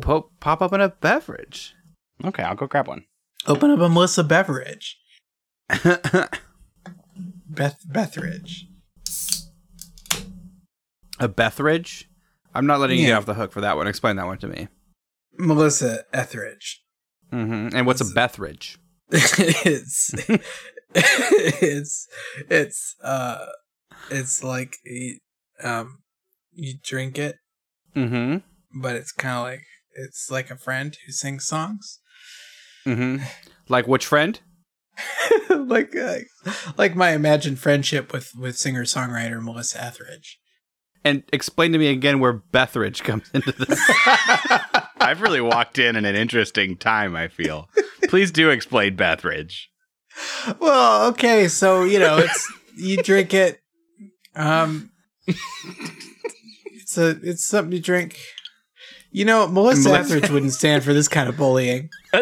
Po- pop up in a beverage. Okay, I'll go grab one. Open up a Melissa beverage. Beth Bethridge. A Bethridge? I'm not letting you get off the hook for that one. Explain that one to me. Melissa Etheridge. hmm And what's a Bethridge? it's it's it's uh it's like you- um you drink it Mm-hmm. but it's kind of like it's like a friend who sings songs Mm-hmm. Like which friend? like uh, like my imagined friendship with with singer songwriter Melissa Etheridge And explain to me again where Bethridge comes into this. I've really walked in in an interesting time, I feel. Please do explain Bethridge. well okay so you know it's you drink it um it's a it's something you drink you know Melissa Melissa- Etheridge wouldn't stand for this kind of bullying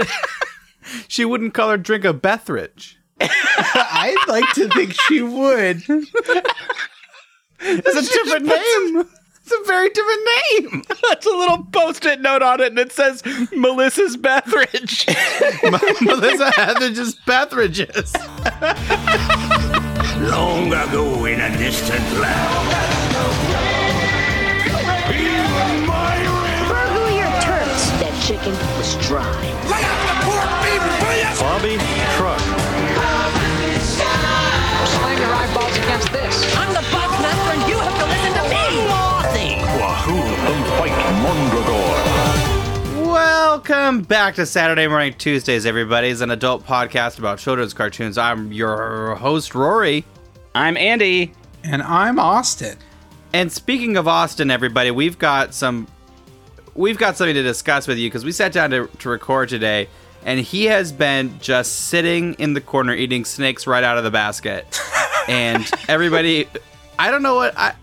she wouldn't call her drink a Bethridge. I'd like to think she would. It's a different name. It's a very different name. That's a little post-it note on it, and it says Melissa's Bethridge. Melissa Etheridge's Bethridges. Long ago in a distant land. Chicken was dry. Lay out the pork, baby, will ya? Bobby Truck. Slam your eyeballs against this. I'm the boss master and you have to listen to me. Wahoo and fight Mondragor. Welcome back to Saturday Morning Tuesdays, everybody. It's an adult podcast about children's cartoons. I'm your host, Rory. I'm Andy. And I'm Austin. And speaking of Austin, everybody, we've got some we've got something to discuss with you because we sat down to, to record today, and he has been just sitting in the corner eating snakes right out of the basket. and everybody, I don't know what I.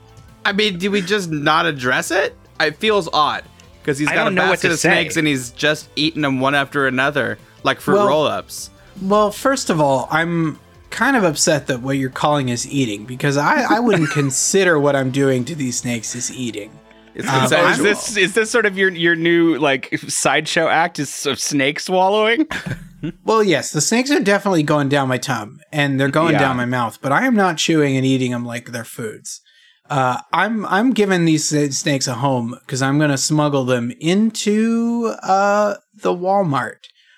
I mean, do we just not address it? It feels odd because he's got don't a know what basket to of snakes and he's just eating them one after another, like fruit Well- roll-ups. Well, first of all, I'm kind of upset that what you're calling is eating because I, I wouldn't consider what I'm doing to these snakes is eating. It's Um, is this is this sort of your your new like sideshow act is of snake swallowing? Well, yes, the snakes are definitely going down my tongue and they're going Yeah. down my mouth, but I am not chewing and eating them like they're foods. Uh, I'm I'm giving these snakes a home because I'm going to smuggle them into uh, the Walmart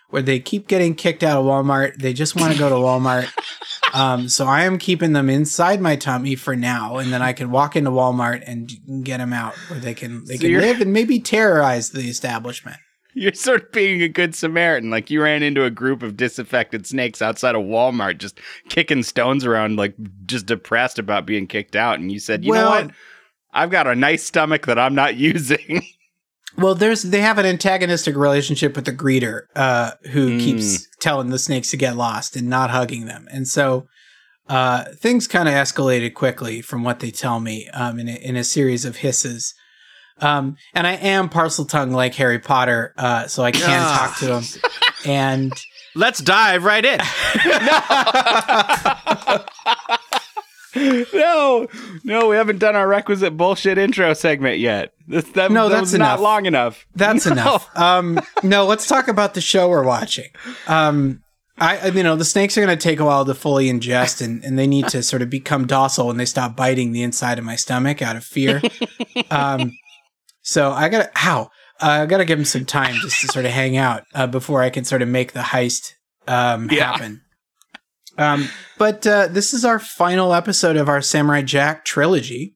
where they keep getting kicked out of Walmart. They just want to go to Walmart. Um, so I am keeping them inside my tummy for now, and then I can walk into Walmart and get them out where they can they So can live and maybe terrorize the establishment. You're sort of being a good Samaritan. Like you ran into a group of disaffected snakes outside of Walmart, just kicking stones around, like just depressed about being kicked out. And you said, "You know what? I've got a nice stomach that I'm not using." Well, there's they have an antagonistic relationship with the greeter, uh, who Mm. keeps telling the snakes to get lost and not hugging them, and so uh, things kind of escalated quickly from what they tell me um, in a, in a series of hisses. Um, and I am Parseltongue like Harry Potter, uh, so I can talk to him. And Let's dive right in. no, no, we haven't done our requisite bullshit intro segment yet. This, that, No, that that's enough. not long enough. That's No. enough. Um, no, let's talk about the show we're watching. Um, I, I- you know, the snakes are going to take a while to fully ingest, and, and they need to sort of become docile when they stop biting the inside of my stomach out of fear. Um, so I got to, ow, uh, I got to give them some time just to sort of hang out uh, before I can sort of make the heist um, Yeah. happen. Um, but uh, this is our final episode of our Samurai Jack trilogy.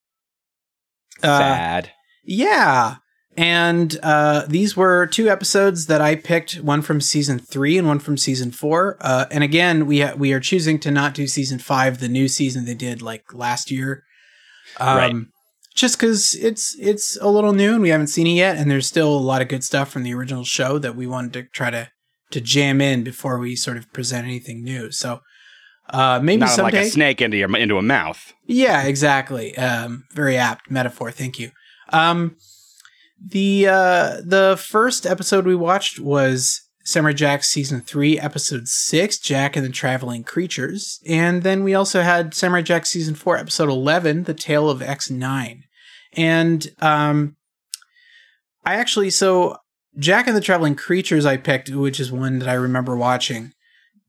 Uh, Sad. yeah. And uh, these were two episodes that I picked, one from season three and one from season four. Uh, and again, we ha- we are choosing to not do season five, the new season they did like last year, um, Right. just because it's it's a little new and we haven't seen it yet, and there's still a lot of good stuff from the original show that we wanted to try to to jam in before we sort of present anything new. So uh, maybe Not someday, like a snake into your into a mouth. yeah, exactly. Um, very apt metaphor. Thank you. Um, the uh, the first episode we watched was Samurai Jack season three, episode six, Jack and the Traveling Creatures, and then we also had Samurai Jack season four, episode eleven, The Tale of X Nine, and um, I actually so Jack and the Traveling Creatures I picked, which is one that I remember watching.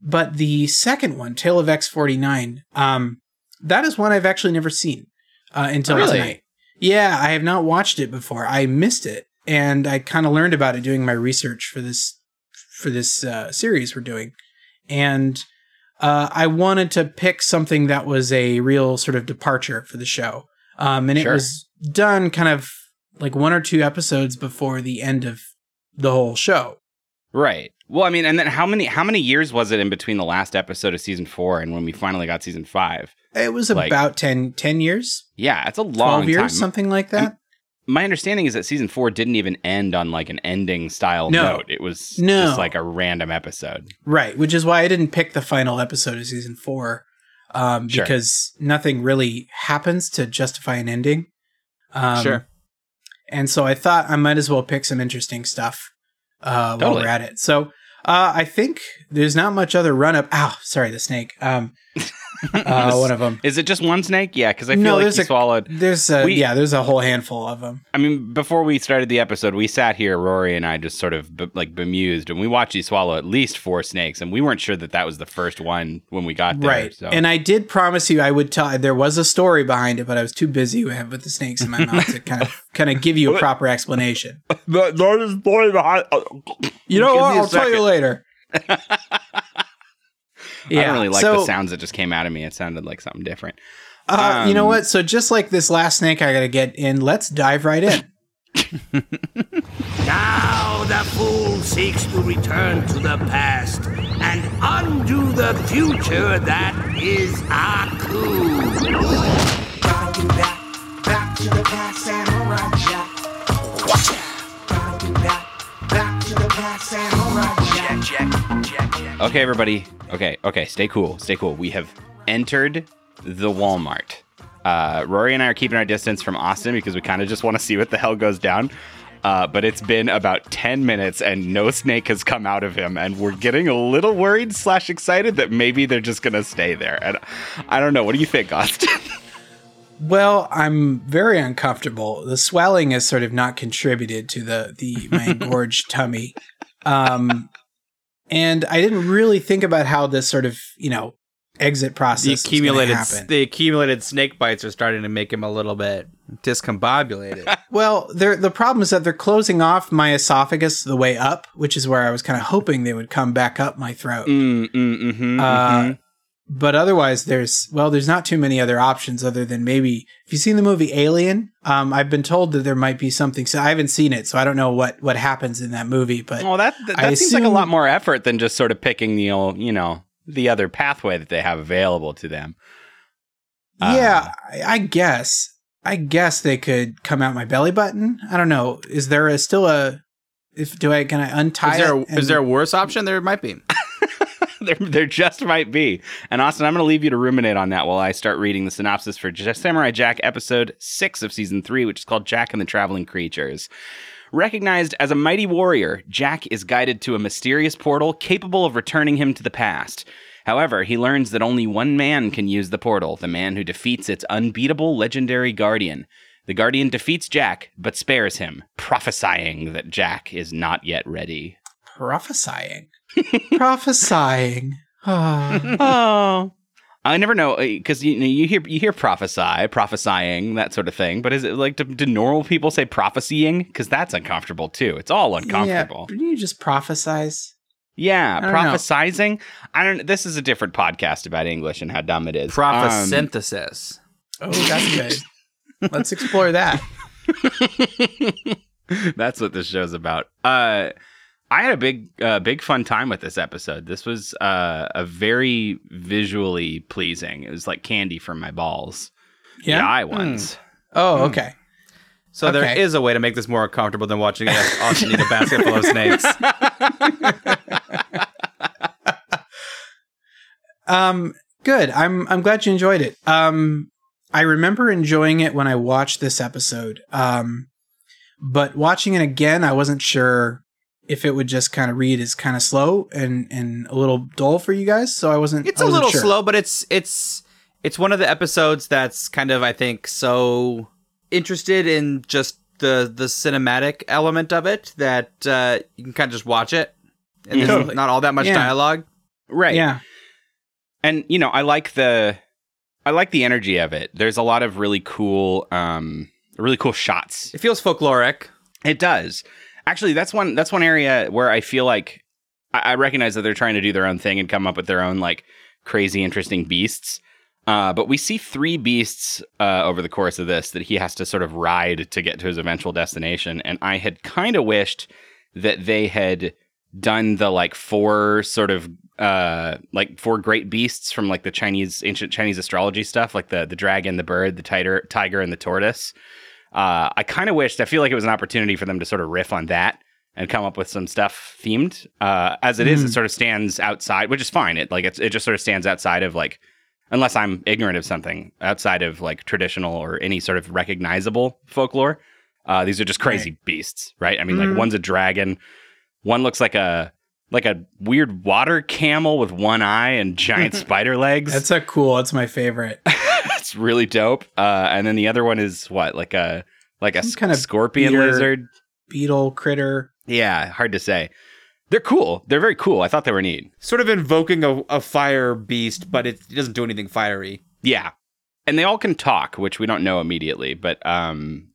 But the second one, Tale of X49, um, that is one I've actually never seen uh, until Really? tonight. Yeah, I have not watched it before. I missed it, and I kind of learned about it doing my research for this for this uh, series we're doing, and uh, I wanted to pick something that was a real sort of departure for the show, um, and it Sure. was done kind of like one or two episodes before the end of the whole show. Right. Well, I mean, and then how many how many years was it in between the last episode of season four and when we finally got season five? It was Like- about 10, 10 years, Yeah, it's a 12 long years, time. something like that. My understanding is that season four didn't even end on like an ending style No. note. It was No. just like a random episode. Right, which is why I didn't pick the final episode of season four, um, Sure. because nothing really happens to justify an ending. Um, Sure. And so I thought I might as well pick some interesting stuff uh, while we're at it. So uh, I think there's not much other run up. Ow, sorry, the snake. Um, uh, one of them. Is it just one snake? Yeah, because I feel No, like there's you a- swallowed. There's a, We- yeah, there's a whole handful of them. I mean, before we started the episode, we sat here, Rory and I, just sort of be- like bemused, and we watched you swallow at least four snakes, and we weren't sure that that was the first one when we got there. Right. So. And I did promise you I would tell there was a story behind it, but I was too busy with, the snakes in my mouth to kind of kind of give you a proper explanation. That is story behind. You know what? a I'll tell you second. later. I don't really like so, the sounds that just came out of me. It sounded like something different. Uh, you know Um, what? So just like this last snake, I got to get in. Let's dive right in. Now the fool seeks to return to the past and undo the future that is Aku. Gotta do that. Back to the past, Samurai Jack. Gotta do that. Back to the past, Samurai Jack. Okay, everybody. Okay, okay. Stay cool. Stay cool. We have entered the Walmart. Uh, Rory and I are keeping our distance from Austin because we kind of just want to see what the hell goes down. Uh, but it's been about 10 minutes and no snake has come out of him. And we're getting a little worried slash excited that maybe they're just going to stay there. And I don't know. What do you think, Austin? Well, I'm very uncomfortable. The swelling has sort of not contributed to the the my engorged tummy, um, and I didn't really think about how this sort of you know exit process The accumulated happen. the accumulated snake bites are starting to make him a little bit discombobulated. Well, they're, the problem is that they're closing off my esophagus the way up, which is where I was kind of hoping they would come back up my throat. mm, mm, mhm, Uh, mhm. But otherwise, there's well, there's not too many other options other than maybe if you've seen the movie Alien. Um, I've been told that there might be something. So I haven't seen it, so I don't know what what happens in that movie. But Well, that that, that seems like a lot more effort than just sort of picking the old, you know, the other pathway that they have available to them. Uh, yeah, I, I guess I guess they could come out my belly button. I don't know. Is there a, still a if do I can I untie is there it? is and- there a worse option? There might be. there, there just might be. And Austin, I'm going to leave you to ruminate on that while I start reading the synopsis for Samurai Jack episode six of season three, which is called Jack and the Traveling Creatures. Recognized as a mighty warrior, Jack is guided to a mysterious portal capable of returning him to the past. However, he learns that only one man can use the portal, the man who defeats its unbeatable legendary guardian. The guardian defeats Jack, but spares him, prophesying that Jack is not yet ready. prophesying, prophesying. Ah. oh. I never know because you know, you hear you hear prophesy, prophesying that sort of thing. But is it like do, do normal people say prophesying? Because that's uncomfortable too. It's all uncomfortable. Yeah, you just prophesize. Yeah, Prophesizing. I don't know. I don't. This is a different podcast about English and how dumb it is. Um, Prophesynthesis. Oh, that's good. Let's explore that. That's what this show's about. Uh, I had a big, uh, big fun time with this episode. This was uh, a very visually pleasing. It was like candy from my balls. Yeah. The eye ones. Oh, okay. So there Okay. is a way to make this more comfortable than watching us Austin eat a basket full of snakes. Um, good. I'm I'm glad you enjoyed it. Um, I remember enjoying it when I watched this episode. Um, but watching it again, I wasn't sure if it would just kind of read as kind of slow and and a little dull for you guys. So I wasn't. It's I a wasn't little sure. slow, but it's it's it's one of the episodes that's kind of I think so interested in just the the cinematic element of it that uh, you can kind of just watch it, and there's not all that much Yeah. dialogue. Right. Yeah. and you know i like the i like the energy of it there's a lot of really cool um really cool shots It feels folkloric. it does actually that's one that's one area where i feel like I, I recognize that they're trying to do their own thing and come up with their own like crazy interesting beasts uh, but we see three beasts uh, over the course of this that he has to sort of ride to get to his eventual destination and i had kind of wished that they had done the like four sort of uh like four great beasts from like the Chinese ancient Chinese astrology stuff, like the the dragon, the bird, the tiger, tiger, and the tortoise. Uh, I kind of wished. I feel like it was an opportunity for them to sort of riff on that and come up with some stuff themed. Uh, as it is, it sort of stands outside, which is fine. It like it's, it just sort of stands outside of like, unless I'm ignorant of something outside of like traditional or any sort of recognizable folklore. Uh, these are just crazy beasts, right? I mean, like one's a dragon, one looks like a like a weird water camel with one eye and giant spider legs. That's a cool. That's my favorite. That's really dope. Uh, and then the other one is what, like a like a Some s- kind of scorpion beer- lizard. Beetle critter. Yeah, hard to say. They're cool. They're very cool. I thought they were neat. Sort of invoking a, a fire beast, but it, it doesn't do anything fiery. Yeah, and they all can talk, which we don't know immediately. But um,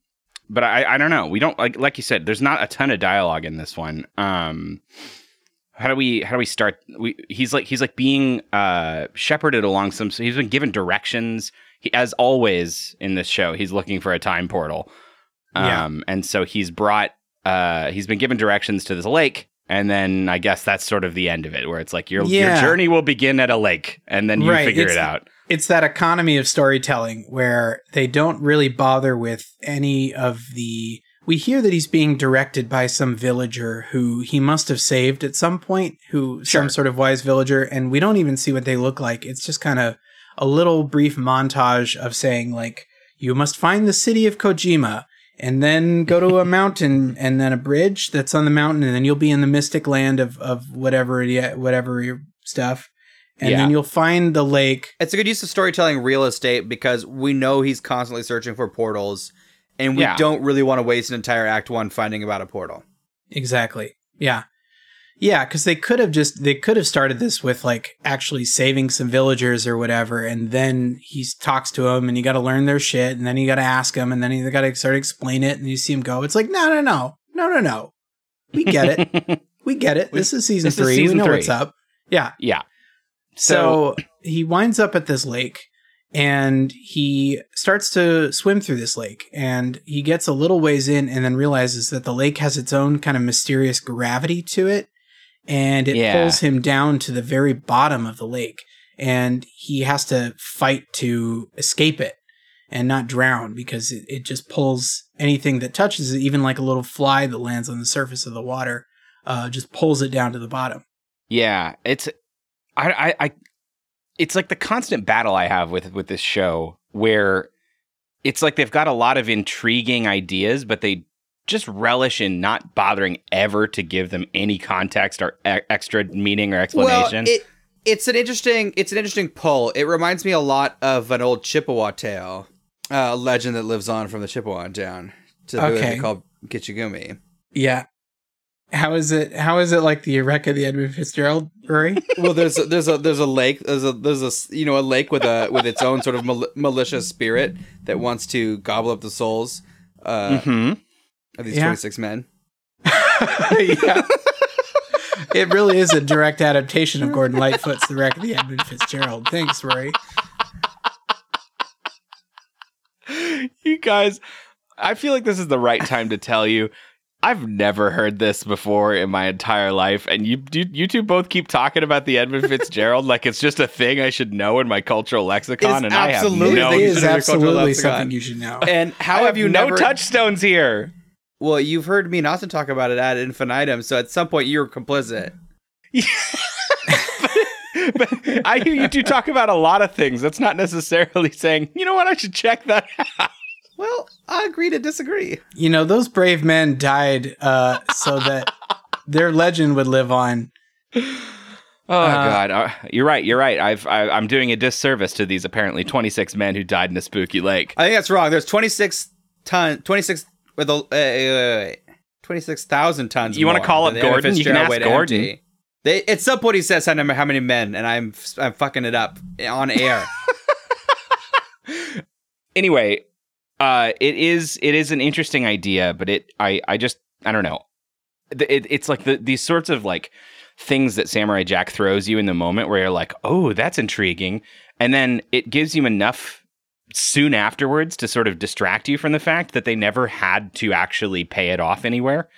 but I I don't know. We don't like like you said. There's not a ton of dialogue in this one. Um, how do we how do we start? We he's like he's like being uh shepherded along some. So he's been given directions. He, as always in this show, he's looking for a time portal. Yeah. Um, and so he's brought uh he's been given directions to this lake. And then I guess that's sort of the end of it, where it's like your your journey will begin at a lake, and then you Right, figure it's- it out. It's that economy of storytelling where they don't really bother with any of the. We hear that he's being directed by some villager who he must have saved at some point, who some sort of wise villager, and we don't even see what they look like. It's just kind of a little brief montage of saying like, "You must find the city of Kojima." And then go to a mountain, and then a bridge that's on the mountain, and then you'll be in the mystic land of of whatever, whatever stuff, and Yeah. then you'll find the lake, It's a good use of storytelling real estate because we know he's constantly searching for portals, and we Yeah. don't really want to waste an entire Act One finding about a portal. Exactly. Yeah. Yeah, because they could have just they could have started this with like actually saving some villagers or whatever, and then he talks to them, and you got to learn their shit, and then you got to ask them, and then you got to start to explain it, and you see him go. It's like no, no, no, no, no, no. We get it. we get it. This is season This is three. season we know three. what's up. Yeah. yeah. So, he winds up at this lake and he starts to swim through this lake and he gets a little ways in and then realizes that the lake has its own kind of mysterious gravity to it and it Yeah. pulls him down to the very bottom of the lake and he has to fight to escape it and not drown because it, it just pulls anything that touches it even like a little fly that lands on the surface of the water uh, just pulls it down to the bottom Yeah, it's I, I I it's like the constant battle I have with with this show where it's like they've got a lot of intriguing ideas, but they just relish in not bothering ever to give them any context or e- extra meaning or explanation. Well, it, it's an interesting it's an interesting pull. It reminds me a lot of an old Chippewa tale, uh, a legend that lives on from the Chippewa down to the Okay. okay. called Gitche Gumee. Yeah. How is it? How is it like the Eureka, the Edmund Fitzgerald, Rory? well, there's a, there's a there's a lake there's a there's a you know a lake with a with its own sort of mal- malicious spirit that wants to gobble up the souls uh, hmm of these Yeah. 26 men. yeah. It really is a direct adaptation of Gordon Lightfoot's The Wreck of the Edmund Fitzgerald. Thanks, Rory. You guys, I feel like this is the right time to tell you. I've never heard this before in my entire life, and you you, you two both keep talking about the Edmund Fitzgerald like it's just a thing I should know in my cultural lexicon, It's and I have absolutely no, it you is should have a cultural absolutely lexicon. something you should know. And how have you no never touchstones here? Well, you've heard me and Austin talk about it ad infinitum, so at some point you're complicit. but I hear you two talk about a lot of things. That's not necessarily saying, you know what, I should check that out. Well, I agree to disagree. You know, those brave men died uh, so that their legend would live on. Oh Uh, God, uh, you're right. You're right. I've I, I'm doing a disservice to these apparently 26 men who died in a spooky lake. I think that's wrong. There's 26 ton 26 with a uh, uh, twenty six thousand tons. You wanna call than up the Ella Gordon? You can Fitzgerald ask weighed Gordon. empty. They, at some point, he says how many, how many men, and I'm I'm fucking it up on air. anyway, uh, it is it is an interesting idea, but it I I just I don't know. It, it's like the, these sorts of like things that Samurai Jack throws you in the moment where you're like, oh, that's intriguing, and then it gives you enough soon afterwards to sort of distract you from the fact that they never had to actually pay it off anywhere.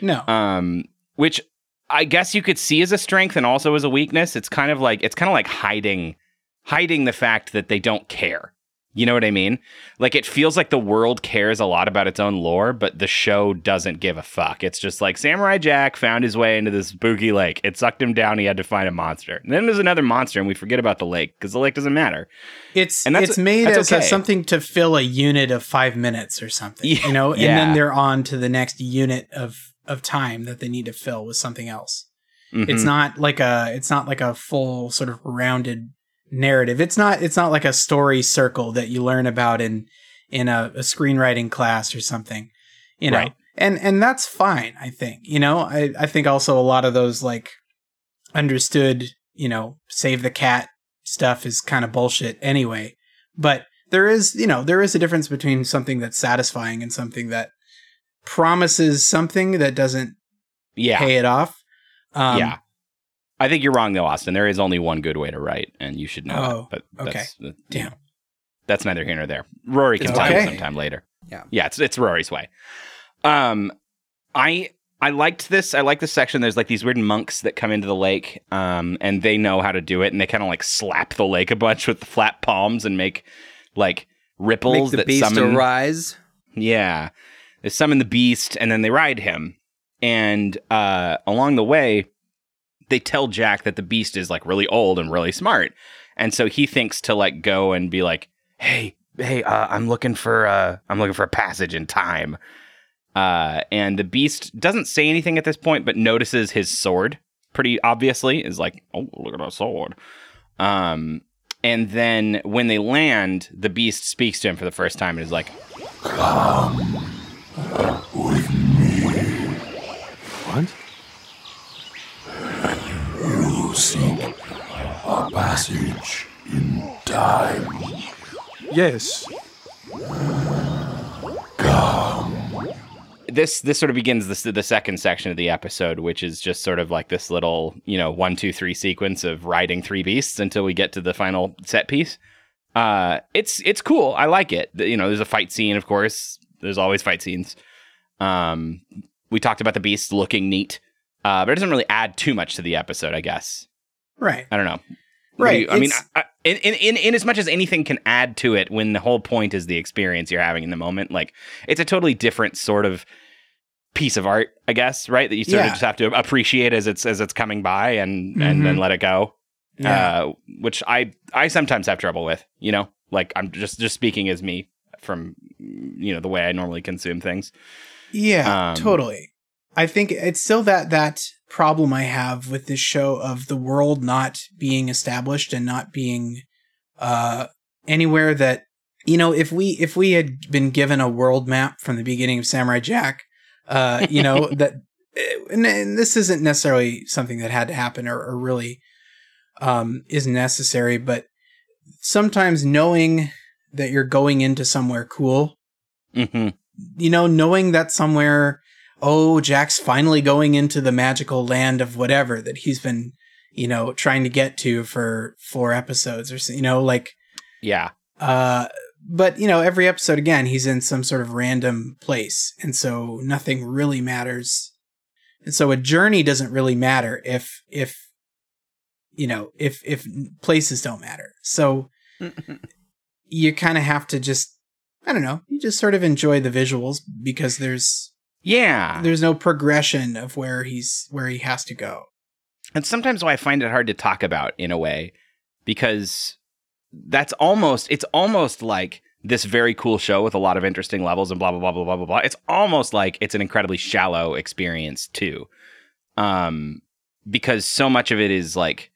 No. Um, which I guess you could see as a strength and also as a weakness. It's kind of like it's kind of like hiding hiding the fact that they don't care. You know what I mean? Like it feels like the world cares a lot about its own lore, but the show doesn't give a fuck. It's just like Samurai Jack found his way into this spooky lake. It sucked him down. He had to find a monster. And then there's another monster, and we forget about the lake because the lake doesn't matter. It's And that's- it's made that's as okay. something to fill a unit of five minutes or something, Yeah, you know, and yeah. then they're on to the next unit of of time that they need to fill with something else. It's Mhm. not like a it's not like a full sort of rounded narrative. It's not it's not like a story circle that you learn about in in a, a screenwriting class or something, you know. Right. And and that's fine, I think. You know, I I think also a lot of those like understood, you know, save the cat stuff is kind of bullshit anyway. But there is, you know, there is a difference between something that's satisfying and something that promises something that doesn't yeah. pay it off. Um, yeah. I think you're wrong though, Austin. There is only one good way to write, and you should know Oh, that. But okay. that's, that- Damn. that's neither here nor there. Rory can It's tell you sometime later. Yeah. yeah, it's it's Rory's way. Um, I I liked this. I like this section. There's like these weird monks that come into the lake, um, and they know how to do it, and they kind of like slap the lake a bunch with the flat palms and make like ripples Make the that beast summon. arise. Yeah. They summon the beast and then they ride him. And uh, along the way, they tell Jack that the beast is like really old and really smart. And so he thinks to like go and be like, "Hey, hey, uh, I'm looking for uh, I'm looking for a passage in time." Uh, and the beast doesn't say anything at this point, but notices his sword pretty obviously. Is like, "Oh, look at our sword." Um, and then when they land, the beast speaks to him for the first time and is like, "Come with me." What? You seek a passage in time. Yes. this this sort of begins the, the second section of the episode, which is just sort of like this little, you know, one, two, three sequence of riding three beasts until we get to the final set piece. Uh, it's it's cool. I like it. You know, there's a fight scene, of course. There's always fight scenes. Um, we talked about the beasts looking neat, uh, but it doesn't really add too much to the episode, I guess. Right. I don't know. Right. you- I mean, I, in, in, in, as much as anything can add to it when the whole point is the experience you're having in the moment, like it's a totally different sort of piece of art, I guess, right? That you sort Yeah. of just have to appreciate as it's as it's coming by and and then Mhm. let it go. Yeah. Uh, which I I sometimes have trouble with, you know? Like I'm just just speaking as me from you know the way I normally consume things. Yeah, Um, totally. I think it's still that that problem I have with this show of the world not being established and not being uh anywhere that you know if we if we had been given a world map from the beginning of Samurai Jack, uh you know that and, and this isn't necessarily something that had to happen or, or really um is necessary, but sometimes knowing that you're going into somewhere cool hmm you know, knowing that somewhere, oh, Jack's finally going into the magical land of whatever that he's been, you know, trying to get to for four episodes or so, you know, like, Yeah. uh, but you know, every episode again, he's in some sort of random place, and so nothing really matters. And so a journey doesn't really matter if if you know if if places don't matter. So you kind of have to just I don't know, you just sort of enjoy the visuals because there's Yeah. there's no progression of where he's where he has to go. And sometimes why I find it hard to talk about in a way because that's almost it's almost like this very cool show with a lot of interesting levels and blah blah blah blah blah blah blah. It's almost like it's an incredibly shallow experience too. Um because so much of it is like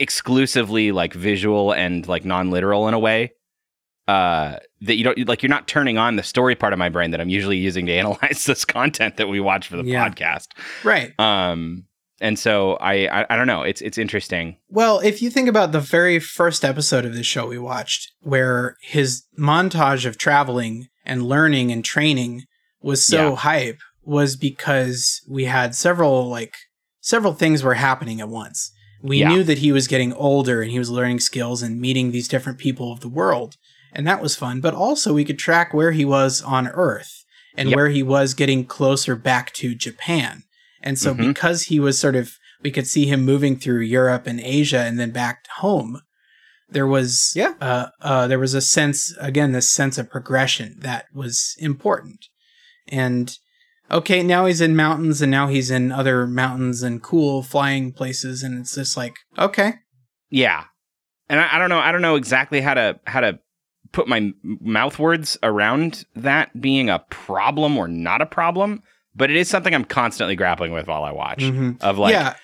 exclusively like visual and like non-literal in a way. Uh, that you don't like. You're not turning on the story part of my brain that I'm usually using to analyze this content that we watch for the Yeah. podcast. Right. Um, and so I, I I don't know. It's it's interesting. Well, if you think about the very first episode of this show we watched, where his montage of traveling and learning and training was so Yeah. hype, was because we had several like several things were happening at once. We Yeah. knew that he was getting older and he was learning skills and meeting these different people of the world, and that was fun. But also, we could track where he was on Earth and Yep. where he was getting closer back to Japan. And so, Mhm. because he was sort of, we could see him moving through Europe and Asia and then back home. There was, Yeah. uh, uh, there was a sense again, this sense of progression that was important. And okay, now he's in mountains, and now he's in other mountains and cool flying places, and it's just like, okay, Yeah, and I, I don't know. I don't know exactly how to how to put my mouth words around that being a problem or not a problem. But it is something I'm constantly grappling with while I watch. Mhm. Of like, yeah,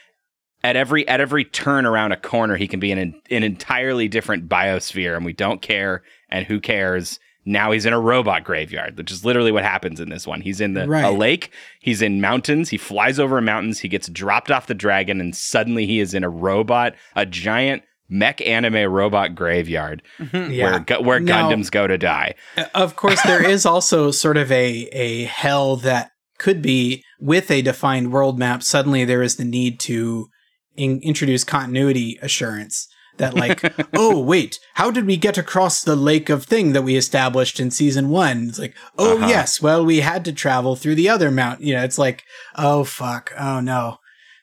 at every at every turn around a corner, he can be in an, an entirely different biosphere, and we don't care. And who cares? Now he's in a robot graveyard, which is literally what happens in this one. He's in the a lake. He's in mountains. He flies over mountains. He gets dropped off the dragon, and suddenly he is in a robot, a giant mech anime robot graveyard yeah. where where Now- Gundams go to die. Of course, there is also sort of a a hell that could be with a defined world map. Suddenly, there is the need to in- introduce continuity assurance. That like, oh wait, how did we get across the lake of thing that we established in season one? It's like, oh Uh-huh. yes, well we had to travel through the other mountain. You know, it's like, oh fuck, oh no,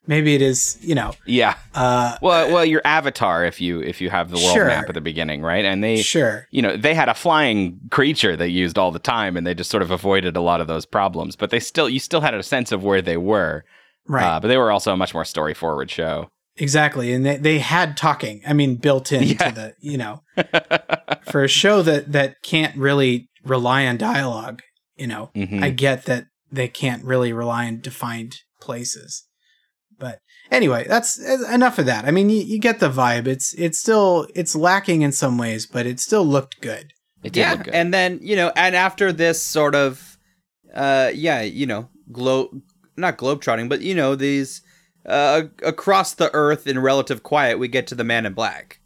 maybe it is. You know, Yeah. uh, Well, well, your avatar if you if you have the world Sure. map at the beginning, right? And they sure, you know, they had a flying creature they used all the time and they just sort of avoided a lot of those problems. But they still, you still had a sense of where they were. right. Uh, but they were also a much more story forward show. Exactly, and they, they had talking. I mean, built into Yeah. the you know, for a show that that can't really rely on dialogue. You know, Mhm. I get that they can't really rely on defined places, but anyway, that's enough of that. I mean, you, you get the vibe. It's it's still it's lacking in some ways, but it still looked good. It did yeah, look good. and then you know, and after this sort of, uh, yeah, you know, globe, not globetrotting, but you know, these uh across the earth in relative quiet, we get to the Man in Black.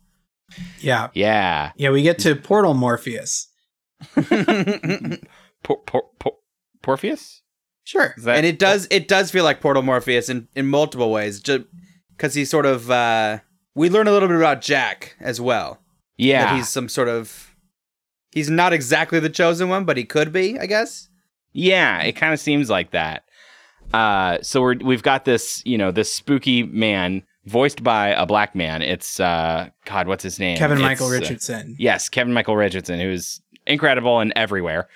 Yeah, yeah. yeah. We get to Portal Morpheus. Por- por- por- Porpheus? Sure. That, and it does it does feel like Portal Morpheus in in multiple ways, just because he's sort of. uh We learn a little bit about Jack as well. yeah. that he's some sort of. He's not exactly the chosen one, but he could be, I guess. Yeah, it kind of seems like that. Uh, so we're we've got this, you know, this spooky man voiced by a black man. It's uh, God, what's his name? Kevin It's, Michael uh, Richardson. yes, Kevin Michael Richardson, who's incredible and everywhere.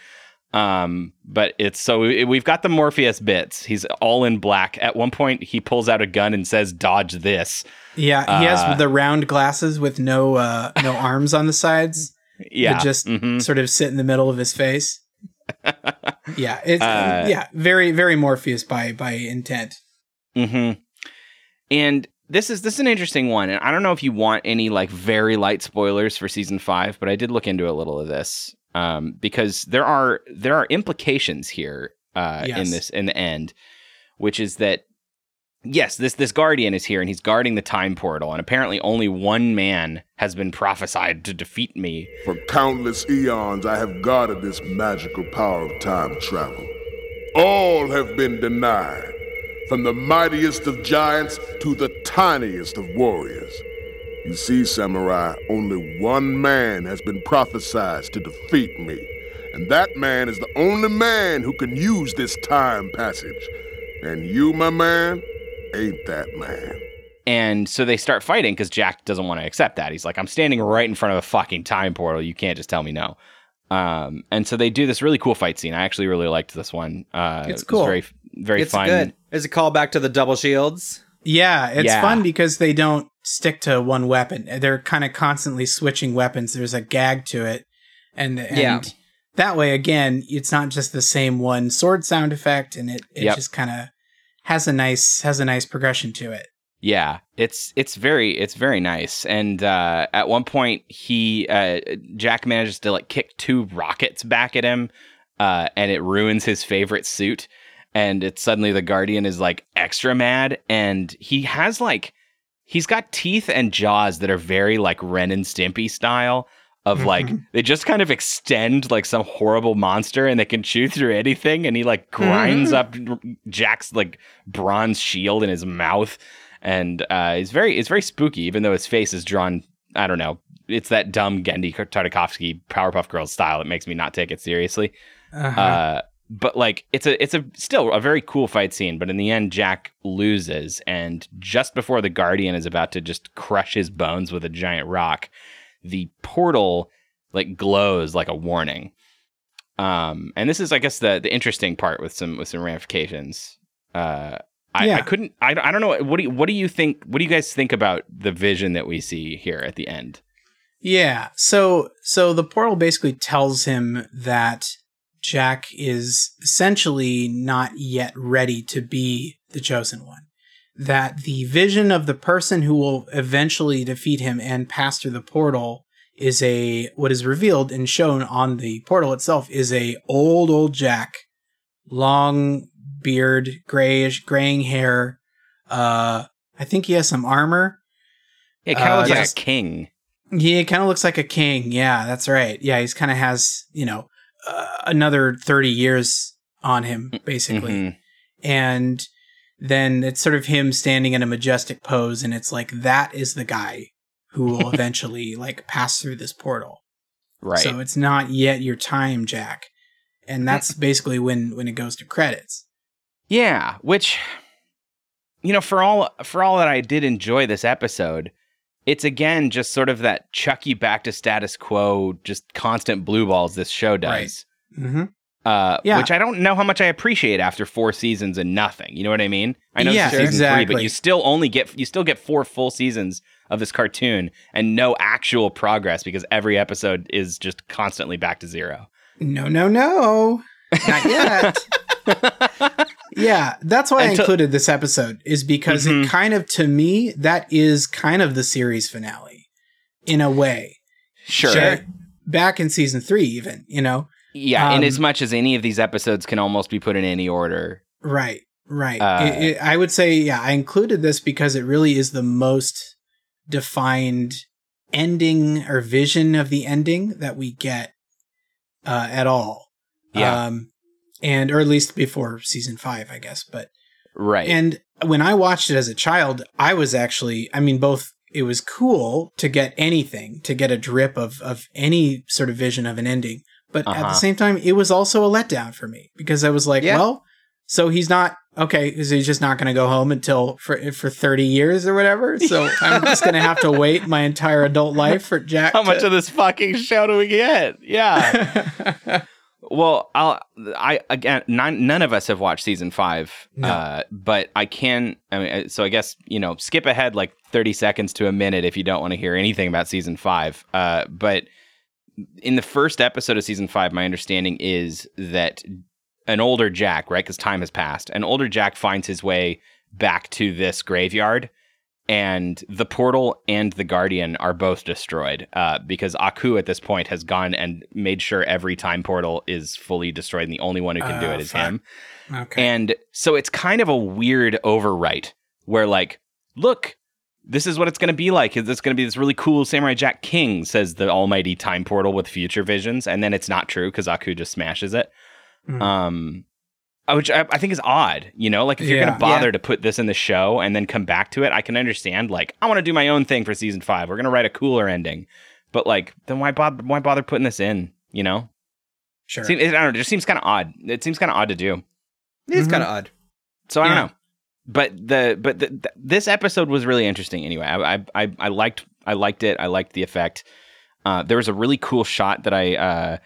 Um, but it's so we, we've got the Morpheus bits. He's all in black. At one point, he pulls out a gun and says, "Dodge this." Yeah, he Uh, has the round glasses with no uh no arms on the sides. Yeah, that just mhm. sort of sit in the middle of his face. yeah, it's Uh, yeah, very very Morpheus by by intent. Mm-hmm. And this is this is an interesting one, and I don't know if you want any like very light spoilers for season five, but I did look into a little of this um, because there are there are implications here uh, Yes. in this in the end, which is that yes, this this guardian is here and he's guarding the time portal, and apparently only one man has been prophesied to defeat me. For countless eons, I have guarded this magical power of time travel. All have been denied, from the mightiest of giants to the tiniest of warriors. You see, Samurai, only one man has been prophesied to defeat me, and that man is the only man who can use this time passage. And you, my man, ain't that man. And so they start fighting because Jack doesn't want to accept that. He's like, I'm standing right in front of a fucking time portal. You can't just tell me no. Um, and so they do this really cool fight scene. I actually really liked this one. Uh, It's it cool. very, very it's fun. good. There's a callback to the double shields. Yeah, it's Yeah. fun because they don't stick to one weapon. They're kind of constantly switching weapons. There's a gag to it, and and Yeah. that way again, it's not just the same one sword sound effect, and it it Yep. just kind of has a nice has a nice progression to it. Yeah, it's it's very it's very nice. And uh, at one point, he uh, Jack manages to like kick two rockets back at him, uh, and it ruins his favorite suit. And it's suddenly the Guardian is like extra mad, and he has like he's got teeth and jaws that are very like Ren and Stimpy style. Of like they just kind of extend like some horrible monster, and they can chew through anything. And he like grinds up Jack's like bronze shield in his mouth and uh, it's very it's very spooky, even though his face is drawn. I don't know. It's that dumb Genndy Tartakovsky Powerpuff Girls style that makes me not take it seriously. Uh-huh. Uh, but like, it's a it's a still a very cool fight scene. But in the end, Jack loses, and just before the Guardian is about to just crush his bones with a giant rock, the portal like glows like a warning. Um, and this is, I guess, the the interesting part with some with some ramifications. Uh, I, Yeah. I couldn't. I, I don't know. What do you, what do you think? What do you guys think about the vision that we see here at the end? Yeah. So so the portal basically tells him that Jack is essentially not yet ready to be the chosen one. That the vision of the person who will eventually defeat him and pass through the portal is a what is revealed and shown on the portal itself is a old old Jack, long beard, grayish graying hair. Uh I think he has some armor. It kind of Uh, looks like a king. Yeah, he kind of looks like a king. Yeah, that's right. Yeah, he's kind of has, you know, uh, another 30 years on him, basically. Mhm. And then it's sort of him standing in a majestic pose, and it's like, that is the guy who will eventually, like, pass through this portal. Right. So it's not yet your time, Jack. And that's basically when, when it goes to credits. Yeah, which you know, for all for all that I did enjoy this episode, it's again just sort of that chuck you back to status quo, just constant blue balls this show does. Mm-hmm. Uh, Yeah. which I don't know how much I appreciate after four seasons and nothing. You know what I mean? I know Yeah, this is season three, but you still only get you still get four full seasons of this cartoon and no actual progress because every episode is just constantly back to zero. No, no, no. Not yet. yeah, that's why I included this episode, is because Mhm. it kind of, to me, that is kind of the series finale in a way. Sure. Jack- Back in season three, even, you know? Yeah, in Um, as much as any of these episodes can almost be put in any order. Right, right. Uh, It- it- I would say, yeah, I included this because it really is the most defined ending or vision of the ending that we get uh, at all. Yeah. Um, and, or at least before season five, I guess. But, Right. And when I watched it as a child, I was actually, I mean, both it was cool to get anything, to get a drip of of any sort of vision of an ending, but at Uh-huh. the same time, it was also a letdown for me because I was like, Yeah. well, so he's not okay, is he's just not going to go home until for for 30 years or whatever. So I'm just going to have to wait my entire adult life for Jack. How much of this fucking show do we get? Yeah. well, I'll, I again, none, none of us have watched season five, No. uh, but I can. I mean, uh, so I guess you know, skip ahead like thirty seconds to a minute if you don't want to hear anything about season five. Uh, but in the first episode of season five, my understanding is that an older Jack, right? Because time has passed, an older Jack finds his way back to this graveyard and the portal and the guardian are both destroyed uh, because aku at this point has gone and made sure every time portal is fully destroyed and the only one who can do Oh, it is fuck. him okay. and so it's kind of a weird overwrite where like look this is what it's going to be like is it's going to be this really cool samurai jack king says the almighty time portal with future visions and then it's not true because aku just smashes it Mhm. um uh, which I, I think is odd, you know. Like if you're Yeah. gonna bother to put this in the show and then come back to it, I can understand. Like I want to do my own thing for season five. We're gonna write a cooler ending, but like then why bother? Why bother putting this in? You know, sure. Seem- it, I don't know. It just seems kind of odd. It seems kind of odd to do. It's Mhm. kind of odd. So I Yeah. don't know. But the but the, th this episode was really interesting. Anyway, I, I I I liked I liked it. I liked the effect. Uh, there was a really cool shot that I uh,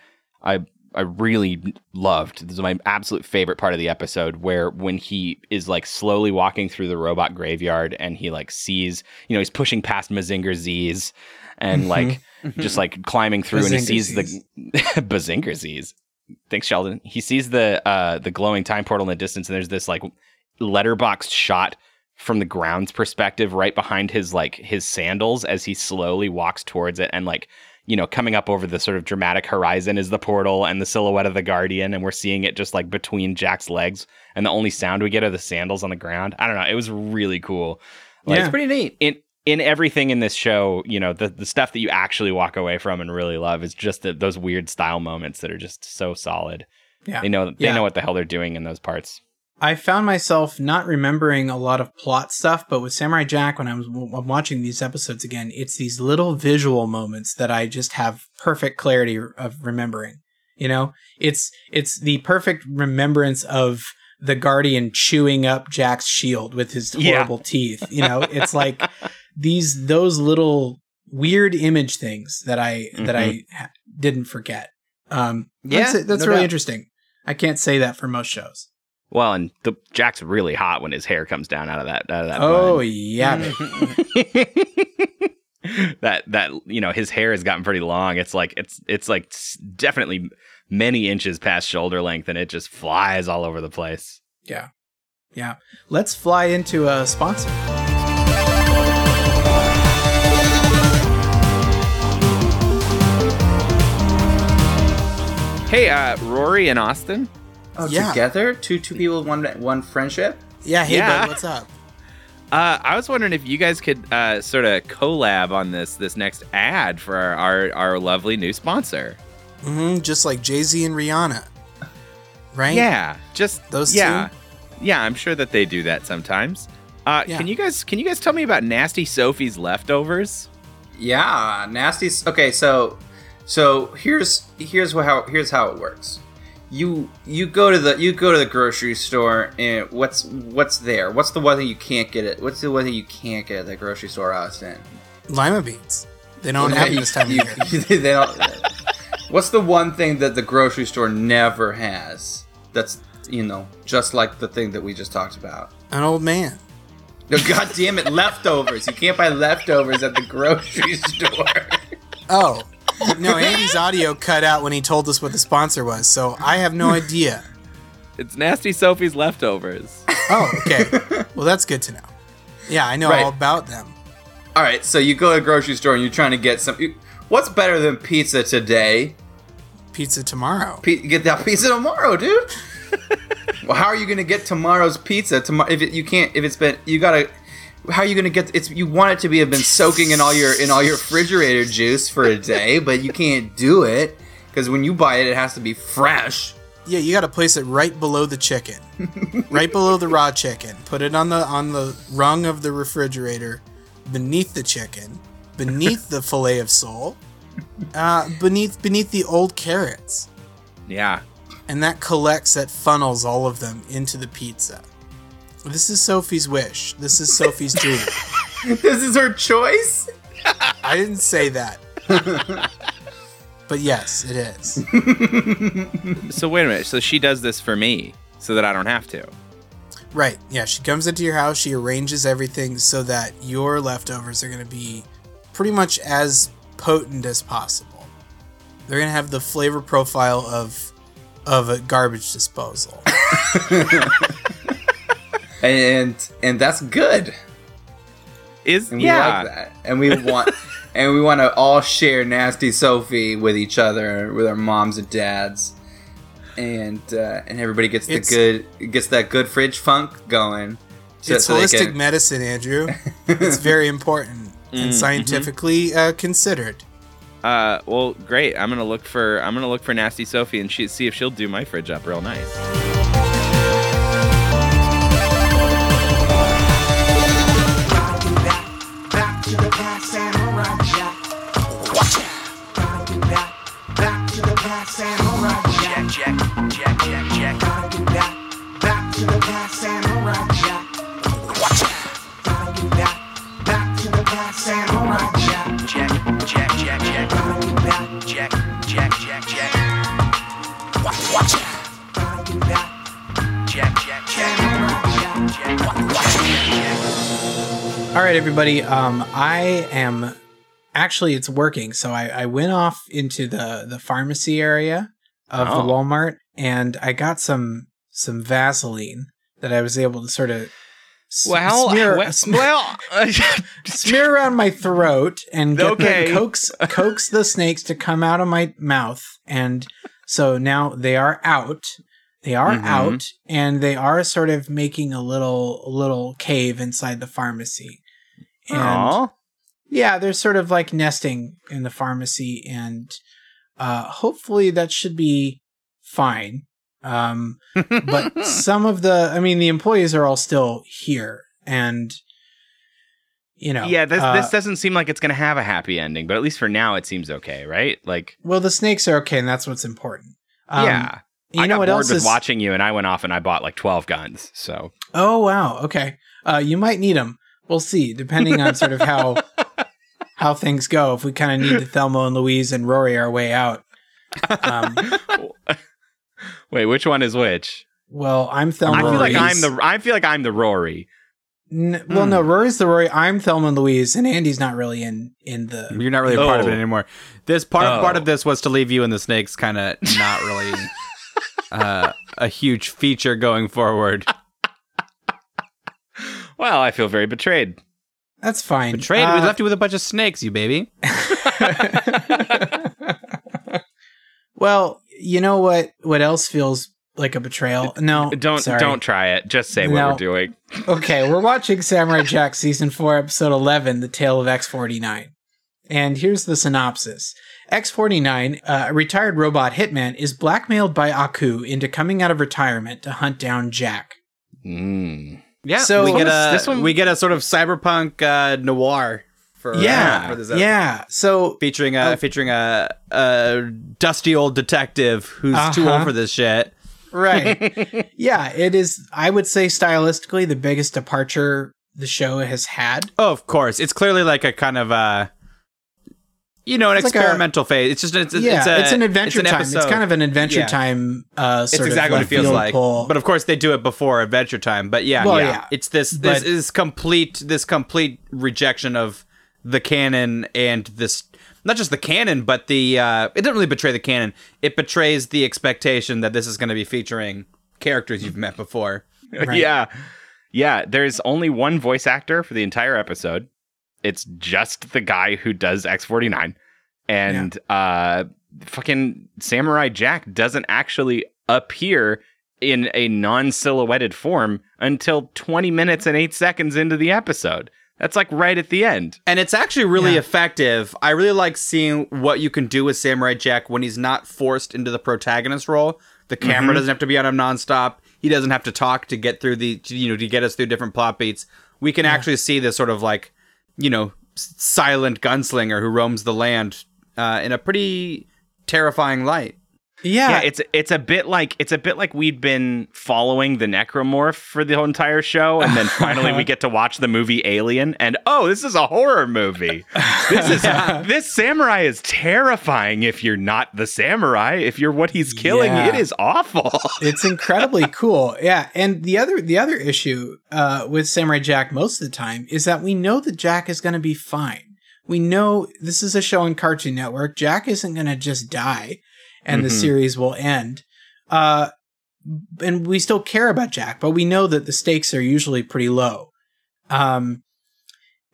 I I really loved. This is my absolute favorite part of the episode, where when he is like slowly walking through the robot graveyard and he like sees, you know, he's pushing past Mazinger Z's and like just like climbing through, and he sees the. Bazinger Z's. Thanks, Sheldon. He sees the uh the glowing time portal in the distance, and there's this like letterbox shot from the ground's perspective, right behind his like his sandals as he slowly walks towards it, and like you know, coming up over the sort of dramatic horizon is the portal and the silhouette of the guardian, and we're seeing it just like between Jack's legs, and the only sound we get are the sandals on the ground. I don't know. It was really cool. Like, Yeah. It's pretty neat. in in everything in this show, you know, the the stuff that you actually walk away from and really love is just the, those weird style moments that are just so solid. Yeah. They know they Yeah. know what the hell they're doing in those parts. I found myself not remembering a lot of plot stuff, but with Samurai Jack, when I was I'm watching these episodes again, it's these little visual moments that I just have perfect clarity of remembering. You know, it's it's the perfect remembrance of the Guardian chewing up Jack's shield with his Yeah. horrible teeth. You know, it's like these those little weird image things that I that I ha- didn't forget. Um, Yeah, that's, that's no really doubt. interesting. I can't say that for most shows. Well, and the Jack's really hot when his hair comes down out of that out of that. Oh bun. yeah, that that you know his hair has gotten pretty long. It's like it's it's like definitely many inches past shoulder length, and it just flies all over the place. Yeah. Yeah. Let's fly into a sponsor. Hey, uh, Rory and Austin. Oh, Yeah. together, two two people, one one friendship. Yeah. Hey, Yeah. bud, what's up? Uh, I was wondering if you guys could uh, sort of collab on this this next ad for our our, our lovely new sponsor. hmm just like Jay Z and Rihanna, right? Yeah, just Those yeah, two? yeah. I'm sure that they do that sometimes. Uh, Yeah. Can you guys can you guys tell me about Nasty Sophie's leftovers? Yeah, nasty. Okay, so so here's here's how here's how it works. You you go to the you go to the grocery store and what's what's there? What's the one thing you can't get it? What's the one thing you can't get at the grocery store, Austin? Lima beans. They don't have them this time of year. they don't- what's the one thing that the grocery store never has? That's you know just like the thing that we just talked about. An old man. No, God damn it, leftovers! You can't buy leftovers at the grocery store. Oh. No, Andy's audio cut out when he told us what the sponsor was, so I have no idea. It's Nasty Sophie's leftovers. Oh, okay. Well, that's good to know. Yeah, I know Right. all about them. All right, so you go to the grocery store and you're trying to get some. you- What's better than pizza today? Pizza tomorrow. P- get that pizza tomorrow, dude. well, how are you gonna get tomorrow's pizza tomorrow if it, you can't? If it's been, you gotta. How are you gonna get? It's you want it to be have been soaking in all your in all your refrigerator juice for a day, but you can't do it because when you buy it, it has to be fresh. Yeah, you got to place it right below the chicken, right below the raw chicken. Put it on the on the rung of the refrigerator, beneath the chicken, beneath the fillet of sole, uh, beneath beneath the old carrots, Yeah. and that collects, that funnels all of them into the pizza. This is Sophie's wish. This is Sophie's dream. this is her choice. I didn't say that, but yes, it is. So wait a minute. So she does this for me, so that I don't have to. Right. Yeah, she comes into your house, she arranges everything so that your leftovers are going to be pretty much as potent as possible. They're going to have the flavor profile of of a garbage disposal. And and that's good. Is And we yeah. like that. And we want and we want to all share nasty Sophie with each other, with our moms and dads. And uh, and everybody gets the It's- good gets that good fridge funk going. So- it's so holistic can- medicine, Andrew. it's very important and scientifically uh, considered. Uh, well, great. I'm gonna look for I'm gonna look for Nasty Sophie and she, see if she'll do my fridge up real nice. Right, everybody. Um, I am actually it's working. So I, I went off into the the pharmacy area of Oh. the Walmart, and I got some some Vaseline that I was able to sort of Well, smear, well, sm- well smear around my throat and get Okay. the coax coax the snakes to come out of my mouth and so now they are out they are Mhm. out and they are sort of making a little a little cave inside the pharmacy and Aw. yeah they're sort of like nesting in the pharmacy and uh hopefully that should be fine um but some of the i mean the employees are all still here and you know yeah, this uh, this doesn't seem like it's gonna have a happy ending, but at least for now it seems okay, right? Like, well the snakes are okay and that's what's important Um, yeah. you I know got what bored else with is watching you, and I went off and I bought like twelve guns. So oh wow okay uh you might need them we'll see depending on sort of how how things go if we kind of need to thelma and louise and rory our way out um wait, which one is which? well i'm thelma I feel like I'm the I feel like I'm the Rory. N- well Hmm. no rory's the rory i'm thelma and louise and andy's not really in in the You're not really a part of it Oh. anymore. This part part Oh. of this was to leave you and the snakes kind of not really uh, a huge feature going forward. Well, I feel very betrayed. that's fine Betrayed. Uh, we left you with a bunch of snakes, you baby. well you know what what else feels like a betrayal no Don't sorry. don't try it. Just say what we're doing. okay, we're watching Samurai Jack season 4 episode 11, The Tale of X49. And here's the synopsis. X49, uh, a retired robot hitman, is blackmailed by Aku into coming out of retirement to hunt down Jack. Mm. Yeah. So- we get a This one- we get a sort of cyberpunk uh, noir for yeah, for yeah. So featuring a featuring a, a dusty old detective who's too Uh-huh. old for this shit. right, yeah. It is. I would say stylistically the biggest departure the show has had. Oh, of course, it's clearly like a kind of uh you know, an It's like a- experimental phase. It's just it's, yeah, it's, a, it's an adventure time. It's kind of an adventure Yeah. time. Uh, It's exactly of what it feels like. pull. But of course, they do it before Adventure Time. But yeah, Well, yeah. yeah. it's this this But- is complete this complete rejection of the canon and this not just the canon, but the uh, it doesn't really betray the canon. It betrays the expectation that this is going to be featuring characters you've met before. Right. Yeah. Yeah, there's only one voice actor for the entire episode. It's just the guy who does X49. And uh fucking Samurai Jack doesn't actually appear in a non-silhouetted form until 20 minutes and 8 seconds into the episode. That's like right at the end. And it's actually really Yeah. effective. I really like seeing what you can do with Samurai Jack when he's not forced into the protagonist role. The camera doesn't have to be on him nonstop. He doesn't have to talk to get through the you know to get us through different plot beats. We can actually see this sort of like you know silent gunslinger who roams the land uh, in a pretty terrifying light. Yeah, yeah, it's it's a bit like it's a bit like we'd been following the necromorph for the whole entire show, and then finally we get to watch the movie Alien, and oh, this is a horror movie. This is this samurai is terrifying if you're not the samurai. If you're what he's killing, Yeah. it is awful. it's incredibly cool. Yeah, and the other the other issue uh, with Samurai Jack most of the time is that we know that Jack is going to be fine. We know this is a show on Cartoon Network. Jack isn't going to just die, and the Mhm. series will end. Uh, and we still care about Jack, but we know that the stakes are usually pretty low. Um,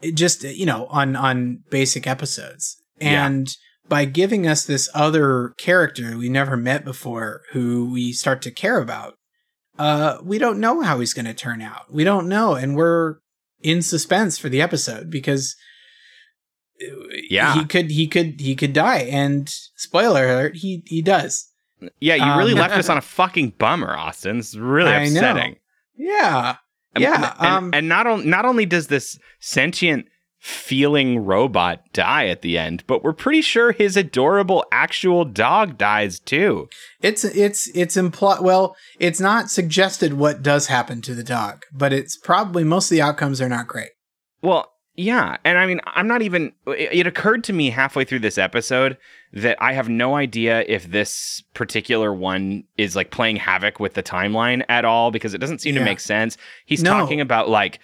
it just you know on on basic episodes, Yeah. and by giving us this other character we never met before who we start to care about uh we don't know how he's going to turn out we don't know and we're in suspense for the episode because Yeah. he could he could he could die and spoiler alert he he does yeah, you really Um, left us on a fucking bummer, Austin. It's really I know. upsetting. yeah I mean, yeah and, um and not on, not only does this sentient feeling robot die at the end, but we're pretty sure his adorable actual dog dies too. it's it's it's implied well it's not suggested what does happen to the dog but it's probably most of the outcomes are not great Well, yeah, and I mean, I'm not even. It occurred to me halfway through this episode that I have no idea if this particular one is like playing havoc with the timeline at all because it doesn't seem to make sense. He's No. talking about like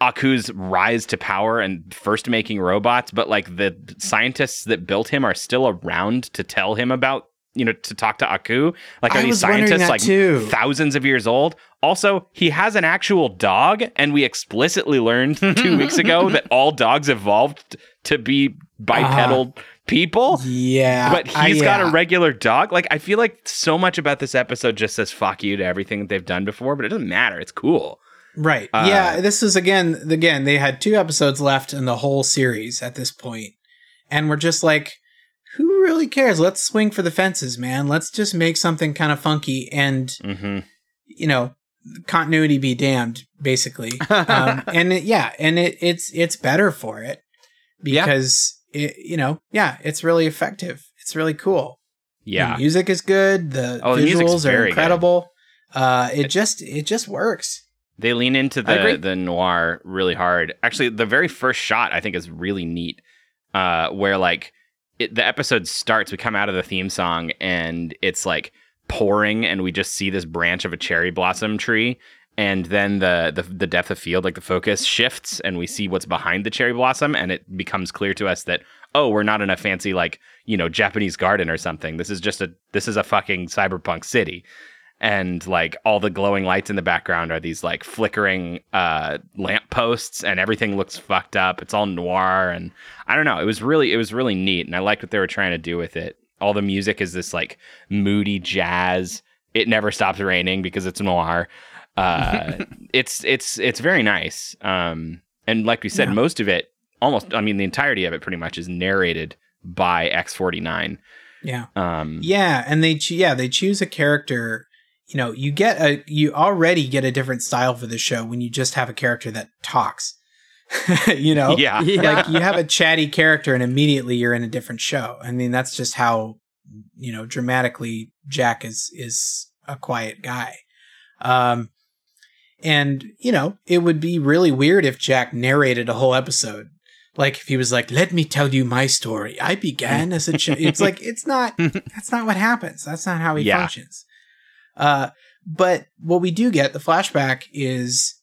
Aku's rise to power and first making robots, but like the scientists that built him are still around to tell him about you know, to talk to Aku? Like, are I these scientists like too. thousands of years old? Also, he has an actual dog, and we explicitly learned two weeks ago that all dogs evolved to be bipedal people. Yeah, But he's got a regular dog. Like, I feel like so much about this episode just says fuck you to everything that they've done before, but it doesn't matter. It's cool. Right. Uh, yeah, this is again again they had two episodes left in the whole series at this. And we're just like who really cares? Let's swing for the fences, man. Let's just make something kind of funky and Mm-hmm. you know, continuity be damned basically. um, and it, yeah, and it it's it's better for it because it you know, yeah, it's really effective. It's really cool. Yeah. The music is good, the Oh, the visuals are very good. incredible. Uh it just it just works. They lean into the the noir really hard. Actually, the very first shot I think is really neat, uh, where like it, the episode starts. We come out of the theme song and it's like pouring, and we just see this branch of a cherry blossom tree, and then the the the depth of field, like the focus shifts, and we see what's behind the cherry blossom, and it becomes clear to us that oh, we're not in a fancy like you know Japanese garden or something. This is just a this is a fucking cyberpunk city and like all the glowing lights in the background are these like flickering uh lamp posts and everything looks fucked up it's all noir and i don't know it was really it was really neat and i liked what they were trying to do with it all the music is this like moody jazz it never stops raining because it's noir uh it's it's it's very nice um and like we said Yeah. most of it almost i mean the entirety of it pretty much is narrated by x49 Yeah. um Yeah, and they yeah they choose a character. You know, you get a you already get a different style for the show when you just have a character that talks. you know, Yeah. like you have a chatty character and immediately you're in a different show. I mean, that's just how you know dramatically Jack is is a quiet guy. Um, and you know, it would be really weird if Jack narrated a whole episode. Like if he was like, "Let me tell you my story. I began as a ch-. It's like it's not. That's not what happens. That's not how he Yeah. functions. Uh, but what we do get the flashback is,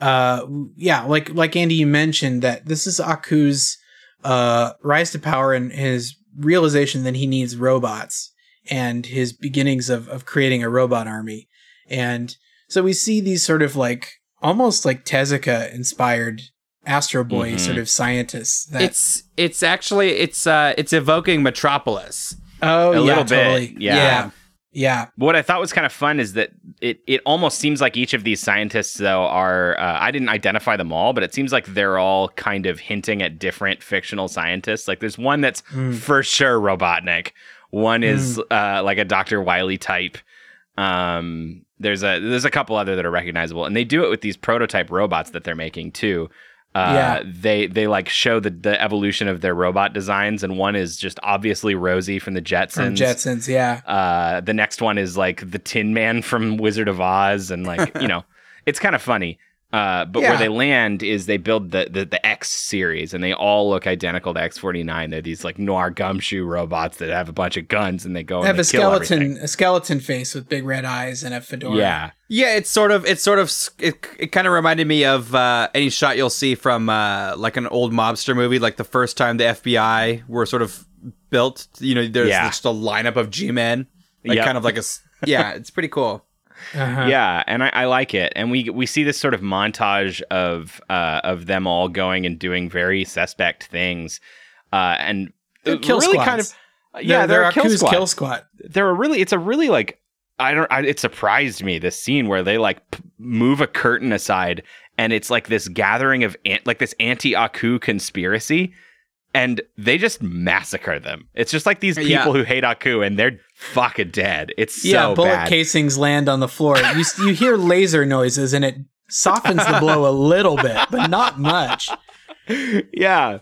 uh, yeah, like like Andy you mentioned that this is Aku's uh rise to power and his realization that he needs robots and his beginnings of of creating a robot army, and so we see these sort of like almost like Tezuka inspired Astro Boy Mhm. sort of scientists. That It's it's actually it's uh it's evoking Metropolis. oh a yeah, little bit, totally. yeah. yeah, yeah. What I thought was kind of fun is that it it almost seems like each of these scientists though are uh, I didn't identify them all, but it seems like they're all kind of hinting at different fictional scientists. Like there's one that's Mm. for sure Robotnik. One is uh, like a Dr. Wily type. Um, there's a there's a couple other that are recognizable, and they do it with these prototype robots that they're making too. Uh, Yeah. they they like show the the evolution of their robot designs, and one is just obviously Rosie from the Jetsons. From Jetsons, yeah. Uh, the next one is like the Tin Man from Wizard of Oz, and like you know, it's kind of funny. Uh, but where they land is they build the, the the X series, and they all look identical to X forty nine. They're these like noir gumshoe robots that have a bunch of guns, and they go They and have they a kill skeleton, everything. a skeleton face with big red eyes and a fedora. Yeah, Yeah, it's sort of it's sort of it, it kind of reminded me of uh, any shot you'll see from uh, like an old mobster movie, like the first time the FBI were sort of built. You know, there's Yeah. just a lineup of G-men, like Yep. kind of like a yeah, it's pretty cool. Uh-huh. yeah, and I, I like it. And we we see this sort of montage of uh, of them all going and doing very suspect things, uh, and They're kill really squads. kind of yeah, they're, they're, a kill squad. kill squad. they're a really it's a really like I don't I, it surprised me this scene where they like p- move a curtain aside and it's like this gathering of an, like this anti-Aku conspiracy and they just massacre them. It's just like these people Yeah. who hate Aku and they're fucking dead. It's yeah, bullet bad. casings land on the floor. You you hear laser noises and it softens the blow a little bit, but not much. yeah.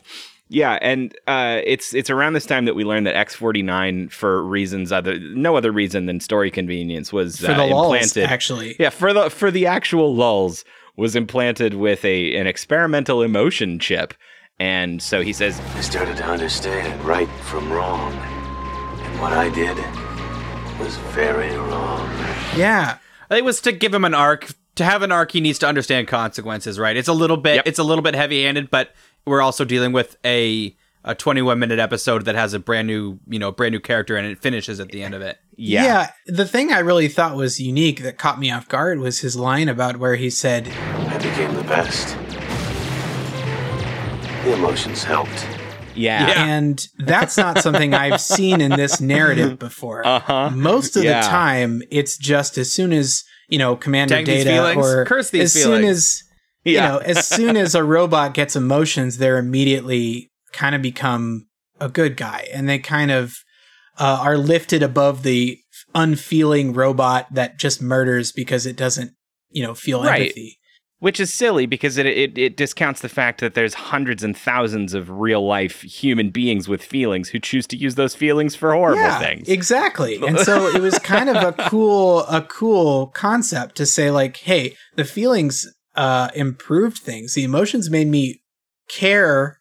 Yeah, and uh, it's it's around this time that we learned that X49 for reasons other no other reason than story convenience was For uh, the lulls, implanted actually. Yeah, for the for the actual lulls was implanted with a an experimental emotion chip. And so he says, I started to understand right from wrong. And what I did was very wrong. Yeah. I think it was to give him an arc. To have an arc, he needs to understand consequences, right? It's a little bit, Yep. it's a little bit heavy-handed, but we're also dealing with a a 21 minute episode that has a brand new you know brand new character and it finishes at the end of it. Yeah yeah. The thing I really thought was unique that caught me off guard was his line about where he said, I became the best. The emotions helped. Yeah. And that's not something I've seen in this narrative before. Uh-huh. Most of Yeah. the time, it's just as soon as, you know, Commander Tank Data feelings, or curse these as soon feelings. as, you know, as soon as a robot gets emotions, they're immediately kind of become a good guy and they kind of uh, are lifted above the unfeeling robot that just murders because it doesn't, you know, feel Right. empathy. Which is silly because it, it it discounts the fact that there's hundreds and thousands of real life human beings with feelings who choose to use those feelings for horrible things. Exactly. And so it was kind of a cool a cool concept to say like, hey, the feelings uh improved things. The emotions made me care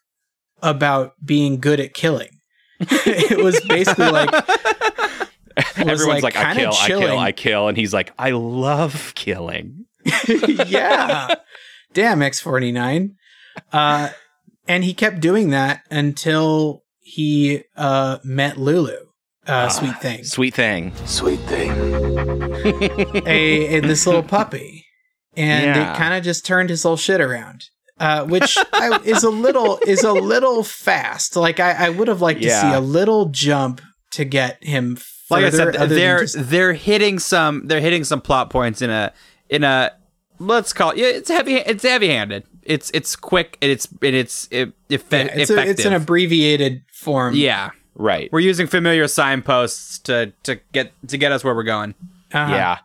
about being good at killing. it was basically like was, Everyone's like, I kinda kill, I kill. I kill, and he's like, I love killing. yeah. Damn X49. Uh and he kept doing that until he uh met Lulu. Uh sweet thing. Sweet thing. Sweet thing. a, a this little puppy, and Yeah. it kind of just turned his whole shit around. Uh, which I, is a little is a little fast. Like I, I would have liked to see a little jump to get him. Like I said, they're just- they're hitting some they're hitting some plot points in a in a let's call it yeah it's heavy it's heavy handed it's it's quick and it's and it's it, effe- yeah, it's, a, it's an abbreviated form. yeah Right. we're using familiar signposts to to get to get us where we're going Uh-huh. Yeah.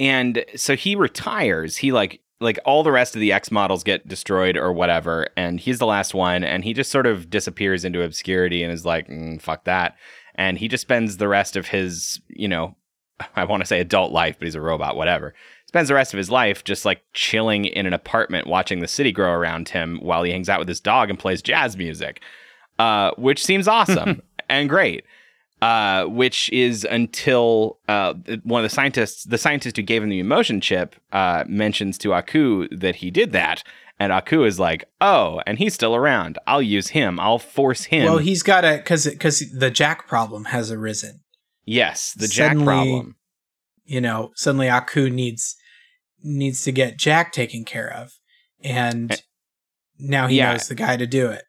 And so he retires. He like like all the rest of the X models get destroyed or whatever, and he's the last one, and he just sort of disappears into obscurity and is like, mm, "Fuck that," and he just spends the rest of his, you know, I want to say adult life, but he's a robot, whatever. Spends the rest of his life just like chilling in an apartment, watching the city grow around him while he hangs out with his dog and plays jazz music, uh, which seems awesome and great uh, which is until uh, one of the scientists, the scientist who gave him the emotion chip, uh, mentions to Aku that he did that. And Aku is like, oh, and he's still around. I'll use him. I'll force him. Well, he's got a because because the Jack problem has arisen. yes, the Jack problem. You know, suddenly Aku needs needs to get Jack taken care of, and now he yeah. knows the guy to do it.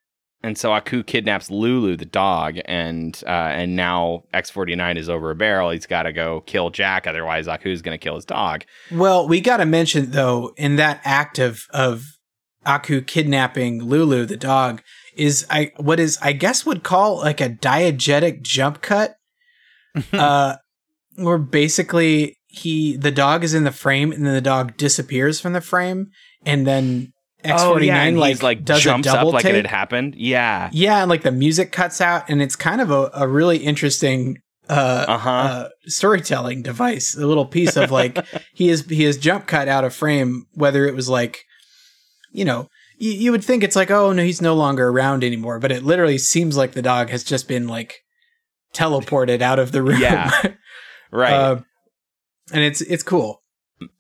And so Aku kidnaps Lulu, the dog, and uh, and now X49 is over a barrel. He's got to go kill Jack, otherwise Aku's going to kill his dog. Well, we got to mention though, in that act of of Aku kidnapping Lulu, the dog, is I what is I guess would call like a diegetic jump cut, uh, where basically he the dog is in the frame and then the dog disappears from the frame, and then X oh, forty yeah, nine like, like does jumps a double up like take. it had happened. Yeah. Yeah, and like the music cuts out, and it's kind of a, a really interesting uh, Uh-huh. uh, storytelling device. A little piece of like he is he is jump cut out of frame. Whether it was like, you know, you, you would think it's like, oh no, he's no longer around anymore, but it literally seems like the dog has just been like teleported out of the room. Yeah. Right. Uh, and it's it's cool.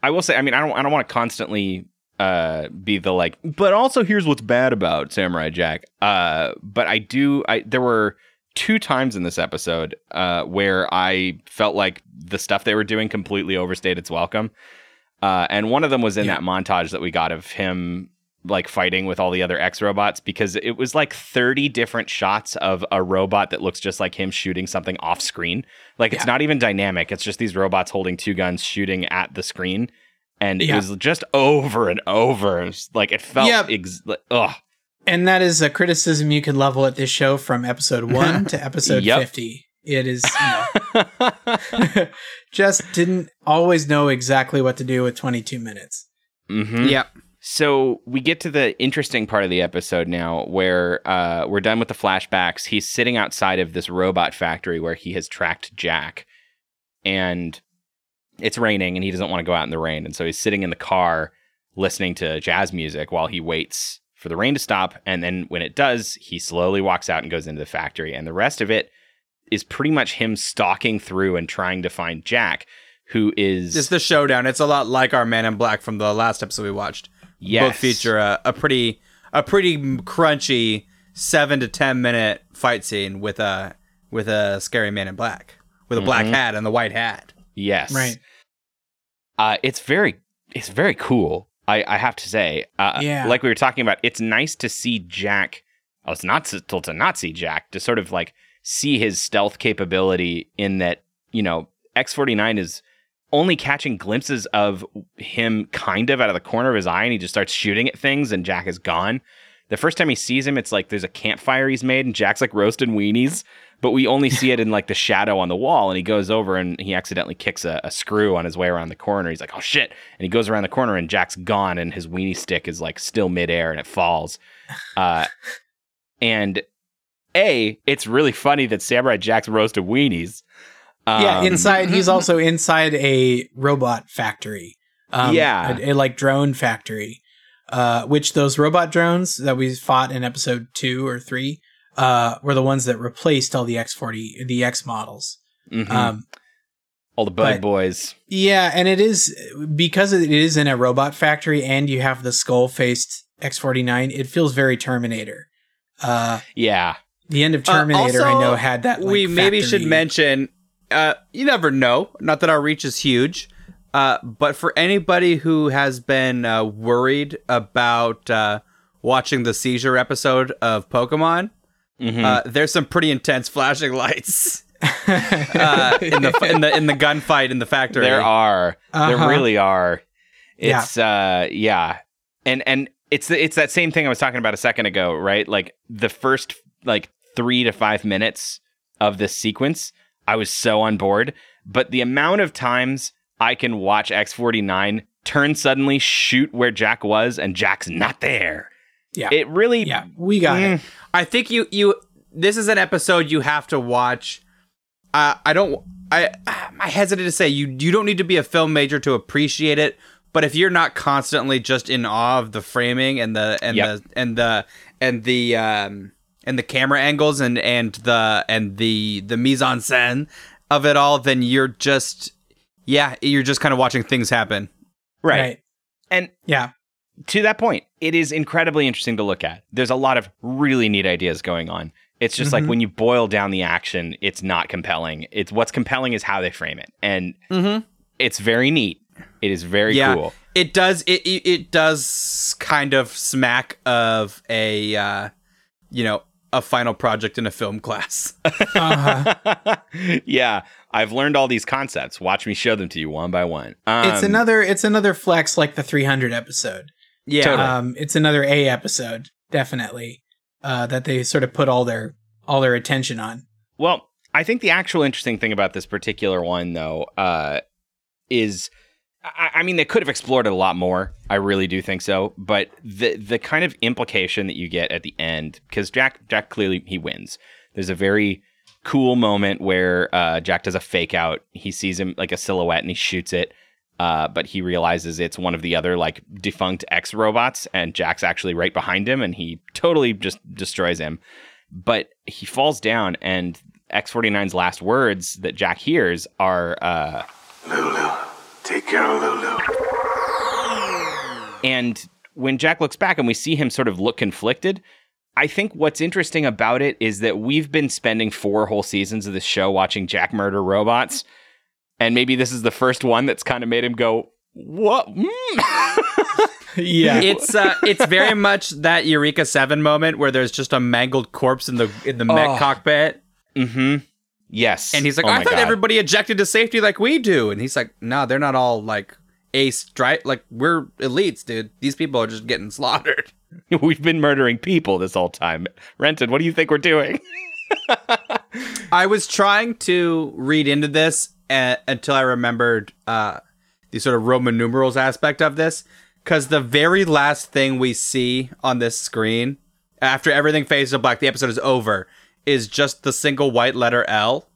I will say, I mean, I don't, I don't want to constantly uh, be the like, but also here's what's bad about Samurai Jack. Uh, but I do, I there were two times in this episode uh, where I felt like the stuff they were doing completely overstayed its welcome. Uh, and one of them was in that montage that we got of him like fighting with all the other X robots because it was like 30 different shots of a robot that looks just like him shooting something off screen. Like it's not even dynamic. It's just these robots holding two guns shooting at the screen. And it was just over and over. Like it felt Yep. ex- like, ugh. And that is a criticism you can level at this show from episode one to episode Yep. 50. It is, you know, just didn't always know exactly what to do with 22 minutes. Mhm. Yep. So we get to the interesting part of the episode now where uh, we're done with the flashbacks. He's sitting outside of this robot factory where he has tracked Jack. And it's raining and he doesn't want to go out in the rain. And so he's sitting in the car listening to jazz music while he waits for the rain to stop. And then when it does, he slowly walks out and goes into the factory. And the rest of it is pretty much him stalking through and trying to find Jack, who is. It's the showdown. It's a lot like our Man in Black from the last episode we watched. Yes. Both feature a, a pretty a pretty crunchy seven to ten minute fight scene with a with a scary man in black with a black Mhm. hat and the white hat. Yes. Right. Uh, it's very it's very cool. I, I have to say. Uh, Yeah. Like we were talking about, it's nice to see Jack. Oh, it's not to, to not see Jack to sort of like see his stealth capability in that you know X forty nine is only catching glimpses of him kind of out of the corner of his eye, and he just starts shooting at things, and Jack is gone. The first time he sees him, it's like there's a campfire he's made, and Jack's like roasting weenies, but we only see it in like the shadow on the wall. And he goes over and he accidentally kicks a, a screw on his way around the corner. He's like, oh shit. And he goes around the corner, and Jack's gone, and his weenie stick is like still midair and it falls. Uh, and A, it's really funny that Samurai Jack's roasted weenies. Yeah, Um, inside he's also inside a robot factory. Um, Yeah. a, a, like drone factory. Uh, which those robot drones that we fought in episode two or three uh, were the ones that replaced all the X forty the X models. mhm. Um, all the bug but- boys. yeah, and it is because it is in a robot factory, and you have the skull faced X forty nine. It feels very Terminator. Uh, Yeah. the end of Uh, Terminator, I know, had that. Like, we maybe should mention. Uh, you never know. Not that our reach is huge, uh, but for anybody who has been uh, worried about uh, watching the seizure episode of Pokemon, Mhm. uh, there's some pretty intense flashing lights uh, in the in the in the gunfight in the factory. There are. There Uh-huh. really are. Yeah. It's uh yeah. And and it's it's that same thing I was talking about a second ago, right? Like the first like 3 to 5 minutes of this sequence, I was so on board, but the amount of times I can watch X49 turn suddenly shoot where Jack was and Jack's not there. Yeah. It really Yeah, we got it. Mm. I think you you this is an episode you have to watch. Uh, I don't. I I hesitate to say you you don't need to be a film major to appreciate it. But if you're not constantly just in awe of the framing and the and Yep. the and the and the um and the camera angles and and the and the the mise en scène of it all, then you're just yeah you're just kind of watching things happen. right. Right. And Yeah. to that point, it is incredibly interesting to look at. There's a lot of really neat ideas going on. It's just like Mhm. when you boil down the action, it's not compelling. It's what's compelling is how they frame it, and Mm-hmm. it's very neat. It is very yeah, cool. It does it, it it does kind of smack of a uh you know, a final project in a film class. Uh-huh. yeah, I've learned all these concepts. Watch me show them to you one by one. Um, it's another. It's another flex like the 300 episode. yeah. Totally. Um, it's another A episode, definitely. Uh, that they sort of put all their all their attention on. Well, I think the actual interesting thing about this particular one, though, uh, is I, I mean they could have explored it a lot more. I really do think so. But the the kind of implication that you get at the end, because Jack Jack clearly he wins. There's a very cool moment where uh, Jack does a fake out. He sees him like a silhouette and he shoots it. Uh, but he realizes it's one of the other like defunct X robots, and Jack's actually right behind him, and he totally just destroys him. But he falls down, and X49's last words that Jack hears are, uh, Lulu, take care of Lulu. and when Jack looks back and we see him sort of look conflicted, I think what's interesting about it is that we've been spending four whole seasons of this show watching Jack murder robots. And maybe this is the first one that's kind of made him go, What? Mm. Yeah. It's uh it's very much that Eureka 7 moment where there's just a mangled corpse in the in the mech Oh. cockpit hmm. Yes. and he's like Oh I thought God. everybody ejected to safety like we do and he's like no they're not all like ace right like we're elites dude these people are just getting slaughtered We've been murdering people this whole time. Renton, what do you think we're doing? I was trying to read into this uh, until I remembered uh, the sort of Roman numerals aspect of this, because the very last thing we see on this screen after everything fades to black, the episode is over, is just the single white letter L,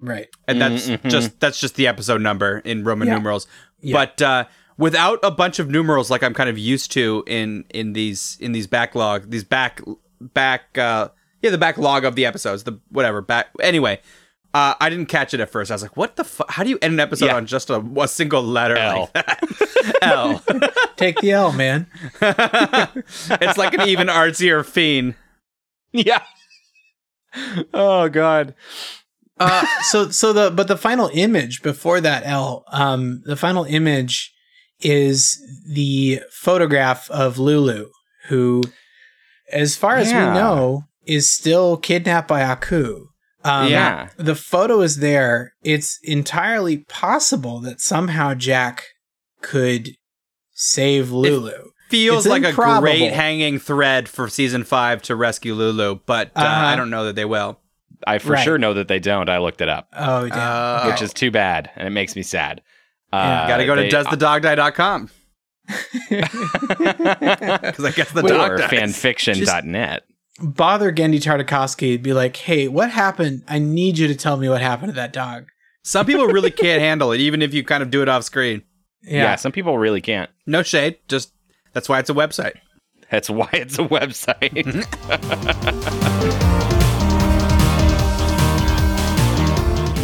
right. and that's Mhm. just that's just the episode number in Roman Yeah. numerals. Yeah. But uh, without a bunch of numerals, like I'm kind of used to in in these in these backlog, these back back uh, yeah, the backlog of the episodes, the whatever back. Anyway, uh, I didn't catch it at first. I was like, "What the? Fu- How do you end an episode Yeah. on just a, a single letter L. like that?" L. Take the L, man. it's like an even artsier fiend. Yeah. Oh God. Uh, so so the but the final image before that L, um, the final image is the photograph of Lulu, who, as far as Yeah. we know, is still kidnapped by Aku. Um, Yeah. the photo is there. It's entirely possible that somehow Jack could save Lulu. Feels It's like a great hanging thread for season five to rescue Lulu, but uh, Uh-huh. I don't know that they will. I for Right. sure know that they don't. I looked it up, Oh, damn. Uh, which is too bad, and it makes me sad. Yeah. Uh, Got to go to they- doesthedogdie.com because I guess the dog or dies. fanfiction.net. Bother Genndy Tartakovsky. Be like, hey, what happened? I need you to tell me what happened to that dog. Some people really can't handle it, even if you kind of do it off screen. Yeah. some people really can't. No shade, just that's why it's a website. That's why it's a website.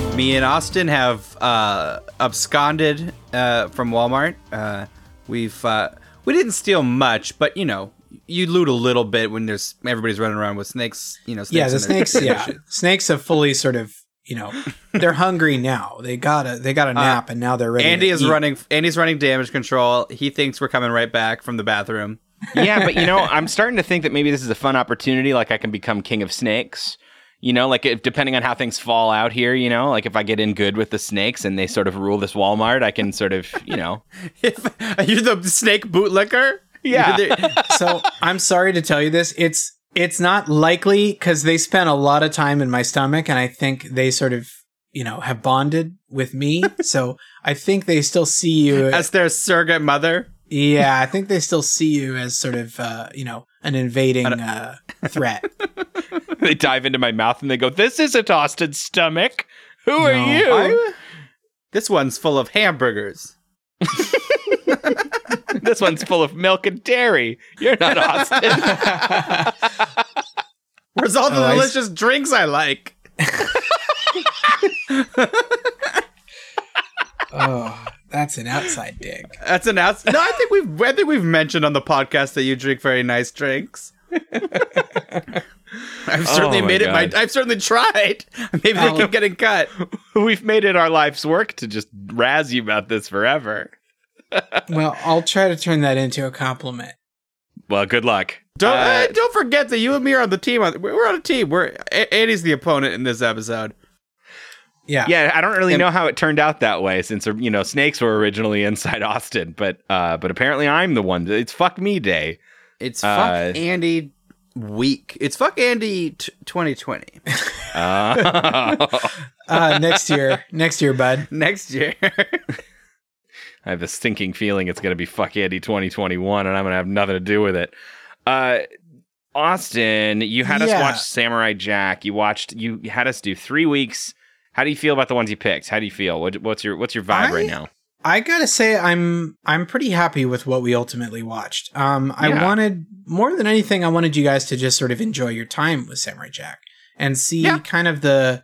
Me and Austin have uh, absconded uh, from Walmart. Uh, we've uh, we didn't steal much, but you know, you loot a little bit when there's everybody's running around with snakes. You know, snakes yeah, the snakes. yeah, snakes have fully sort of, you know, they're hungry now. They got a they got a uh, nap, and now they're ready. Andy to is eat. running. Andy's running damage control. He thinks we're coming right back from the bathroom. yeah, but you know, I'm starting to think that maybe this is a fun opportunity. Like I can become king of snakes. You know, like if, depending on how things fall out here, you know, like if I get in good with the snakes and they sort of rule this Walmart, I can sort of, you know, If You're the snake bootlicker. Yeah. The- so I'm sorry to tell you this. It's it's not likely because they spent a lot of time in my stomach, and I think they sort of you know have bonded with me. so I think they still see you. as their surrogate mother. yeah, I think they still see you as sort of uh, you know an invading uh, threat. they dive into my mouth and they go, "This isn't Austin's stomach. Who are you?" I- this one's full of hamburgers. this one's full of milk and dairy. You're not Austin. Where's all the Oh, I s- delicious drinks I like? oh, that's an outside dig. That's an outside. No, I think we've I think we've mentioned on the podcast that you drink very nice drinks. I've certainly Oh my made it my. I've certainly tried. Maybe they keep getting cut. We've made it our life's work to just razz you about this forever. Well, I'll try to turn that into a compliment. Well, good luck. Don't Uh, don't forget that you and me are on the team. On, we're on a team. We're Andy's the opponent in this episode. Yeah. yeah, I don't really And- know how it turned out that way, since you know snakes were originally inside Austin, but uh, but apparently I'm the one. It's fuck me day. It's Uh, fuck Andy week. It's fuck Andy t- 2020 Uh, Uh, next year, next year, bud. next year. I have a stinking feeling it's going to be fuck Andy 2021, and I'm going to have nothing to do with it. Uh, Austin, you had us watch Samurai Jack. You watched. You had us do three weeks. How do you feel about the ones you picked? How do you feel? What, what's your What's your vibe I- right now? I gotta say, I'm I'm pretty happy with what we ultimately watched. Um, I Yeah. wanted more than anything, I wanted you guys to just sort of enjoy your time with Samurai Jack and see Yeah. kind of the.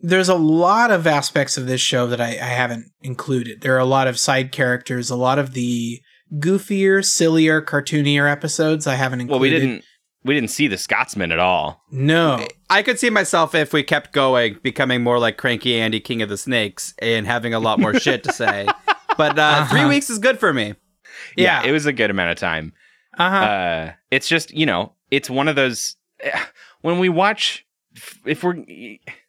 There's a lot of aspects of this show that I, I haven't included. There are a lot of side characters, a lot of the goofier, sillier, cartoonier episodes I haven't included. Well, we didn't. We didn't see the Scotsman at all. No, I could see myself if we kept going, becoming more like Cranky Andy, King of the Snakes, and having a lot more shit to say. But uh, three Uh-huh. weeks is good for me. Yeah, Yeah. it was a good amount of time. uh-huh. uh it's just you know it's one of those when we watch if we're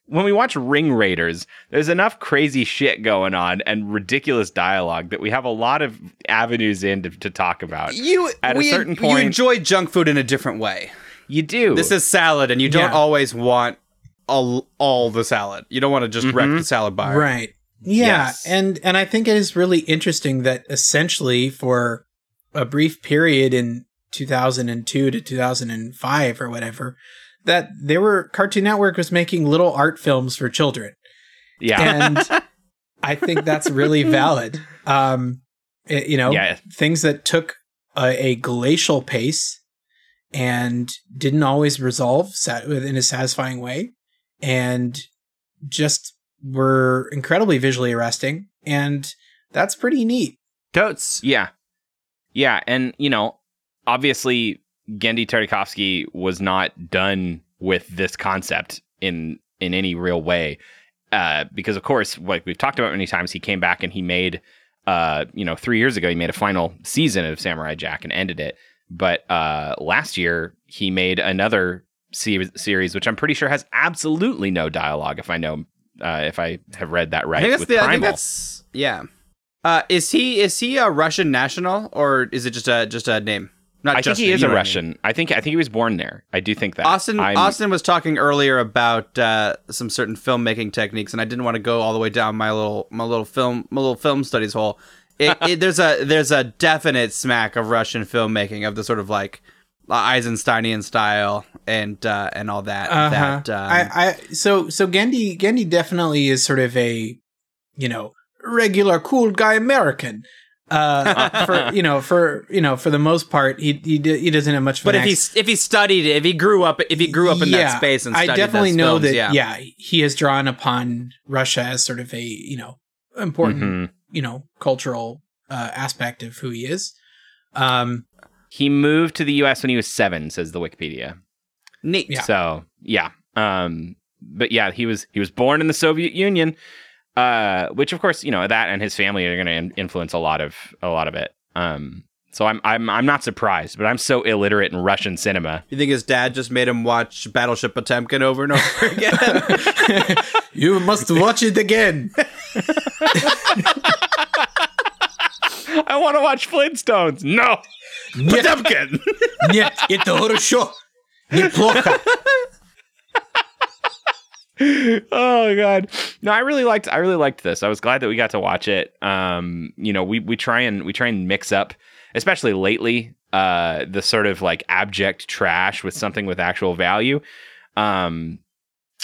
when we watch ring raiders there's enough crazy shit going on and ridiculous dialogue that we have a lot of avenues in to, to talk about You At a we- certain you enjoy junk food in a different way. you do This is salad, and you don't Yeah. always want all, all the salad. You don't want to just wreck Mhm. the salad bar. Right. Yeah, Yes. and and I think it is really interesting that essentially for a brief period in 2002 to 2005 or whatever that they were Cartoon Network was making little art films for children. yeah And I think that's really valid. Um it- you know, Yeah. things that took a, a glacial pace and didn't always resolve sat- in a satisfying way and just were incredibly visually arresting and that's pretty neat Totes. yeah yeah and you know obviously Genndy Tartakovsky was not done with this concept in in any real way, uh, because of course, like we've talked about many times, he came back and he made, uh, you know, three years ago he made a final season of Samurai Jack and ended it. But uh, last year he made another se- series, which I'm pretty sure has absolutely no dialogue. If I know, uh, if I have read that right, I think that's with the, I think that's yeah. Uh, is he is he a Russian national or is it just a just a name? Not I think he is a know I mean. Russian. I think I think he was born there. I do think that. Austin I'm- Austin was talking earlier about uh, some certain filmmaking techniques, and I didn't want to go all the way down my little my little film my little film studies hole. It, it, there's a there's a definite smack of Russian filmmaking of the sort of like Eisensteinian style and uh, and all that. Uh-huh. That um, I, I so so Genndy Genndy definitely is sort of a you know regular cool guy American. Uh, for you know for you know for the most part he he, he doesn't have much. Of but an if he if he studied if he grew up if he grew up in that space and I definitely know films, that. yeah. Yeah. he has drawn upon Russia as sort of a you know important Mhm. you know cultural uh, aspect of who he is. Um, He moved to the U.S. when he was seven, says the Wikipedia. Neat. Yeah. So yeah, um, but yeah, he was he was born in the Soviet Union, uh, which of course you know that and his family are going to influence a lot of a lot of it. Um, so I'm I'm I'm not surprised, but I'm so illiterate in Russian cinema. You think his dad just made him watch Battleship Potemkin over and over again? you must watch it again. I want to watch Flintstones. No, Potemkin. Нет, это хорошо. Неплохо. oh god. No i really liked i really liked this. I was glad that we got to watch it. Um you know we we try and we try and mix up especially lately uh the sort of like abject trash with something with actual value. Um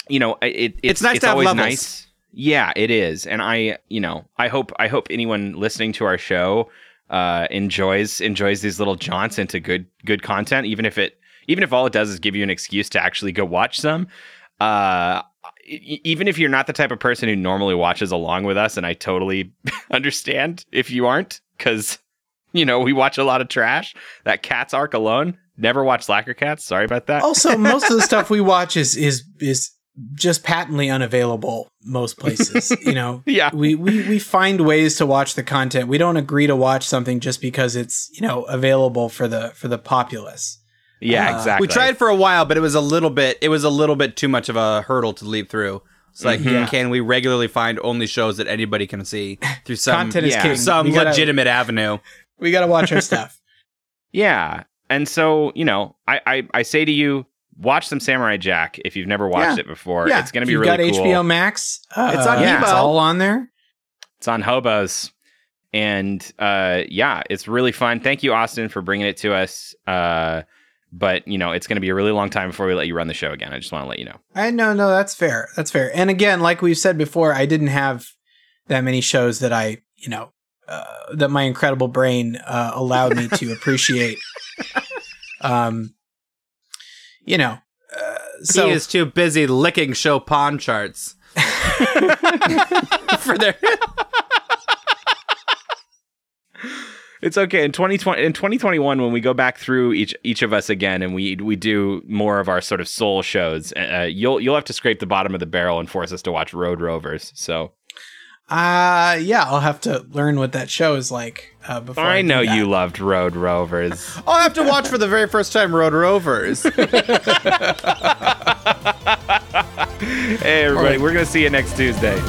you know it, it It's nice it's to have always levels. nice. Yeah it is. And i you know i hope i hope anyone listening to our show uh enjoys enjoys these little jaunts into good good content even if it even if all it does is give you an excuse to actually go watch some. Uh even if you're not the type of person who normally watches along with us and i totally understand if you aren't because you know we watch a lot of trash that cats arc alone never watch slacker cats sorry about that also, most of the stuff we watch is is is just patently unavailable most places. You know, Yeah. We we we find ways to watch the content. We don't agree to watch something just because it's you know available for the for the populace. Yeah uh, exactly we tried for a while, but it was a little bit it was a little bit too much of a hurdle to leap through. It's like, Yeah. can we regularly find only shows that anybody can see through some Content is yeah, king. some gotta- legitimate avenue? We got to watch our stuff. yeah and so you know I, I i say to you watch some samurai jack if you've never watched Yeah. it before yeah, it's gonna be you've really got cool HBO Max. Uh, It's on yeah, It's all on there. It's on Hobos. And uh, yeah, it's really fun. Thank you, Austin, for bringing it to us. Uh, but you know, it's going to be a really long time before we let you run the show again. I just want to let you know. I no no that's fair. That's fair. And again, like we've said before, I didn't have that many shows that I you know uh, that my incredible brain uh, allowed me to appreciate. um, you know, uh, so he is too busy licking show pawn charts for their It's okay. In 2020, in 2021, when we go back through each each of us again, and we we do more of our sort of soul shows, uh, you'll you'll have to scrape the bottom of the barrel and force us to watch Road Rovers. So uh yeah, I'll have to learn what that show is like uh, before. I, I know you loved Road Rovers. I'll have to watch for the very first time Road Rovers. hey everybody, we're gonna see you next Tuesday.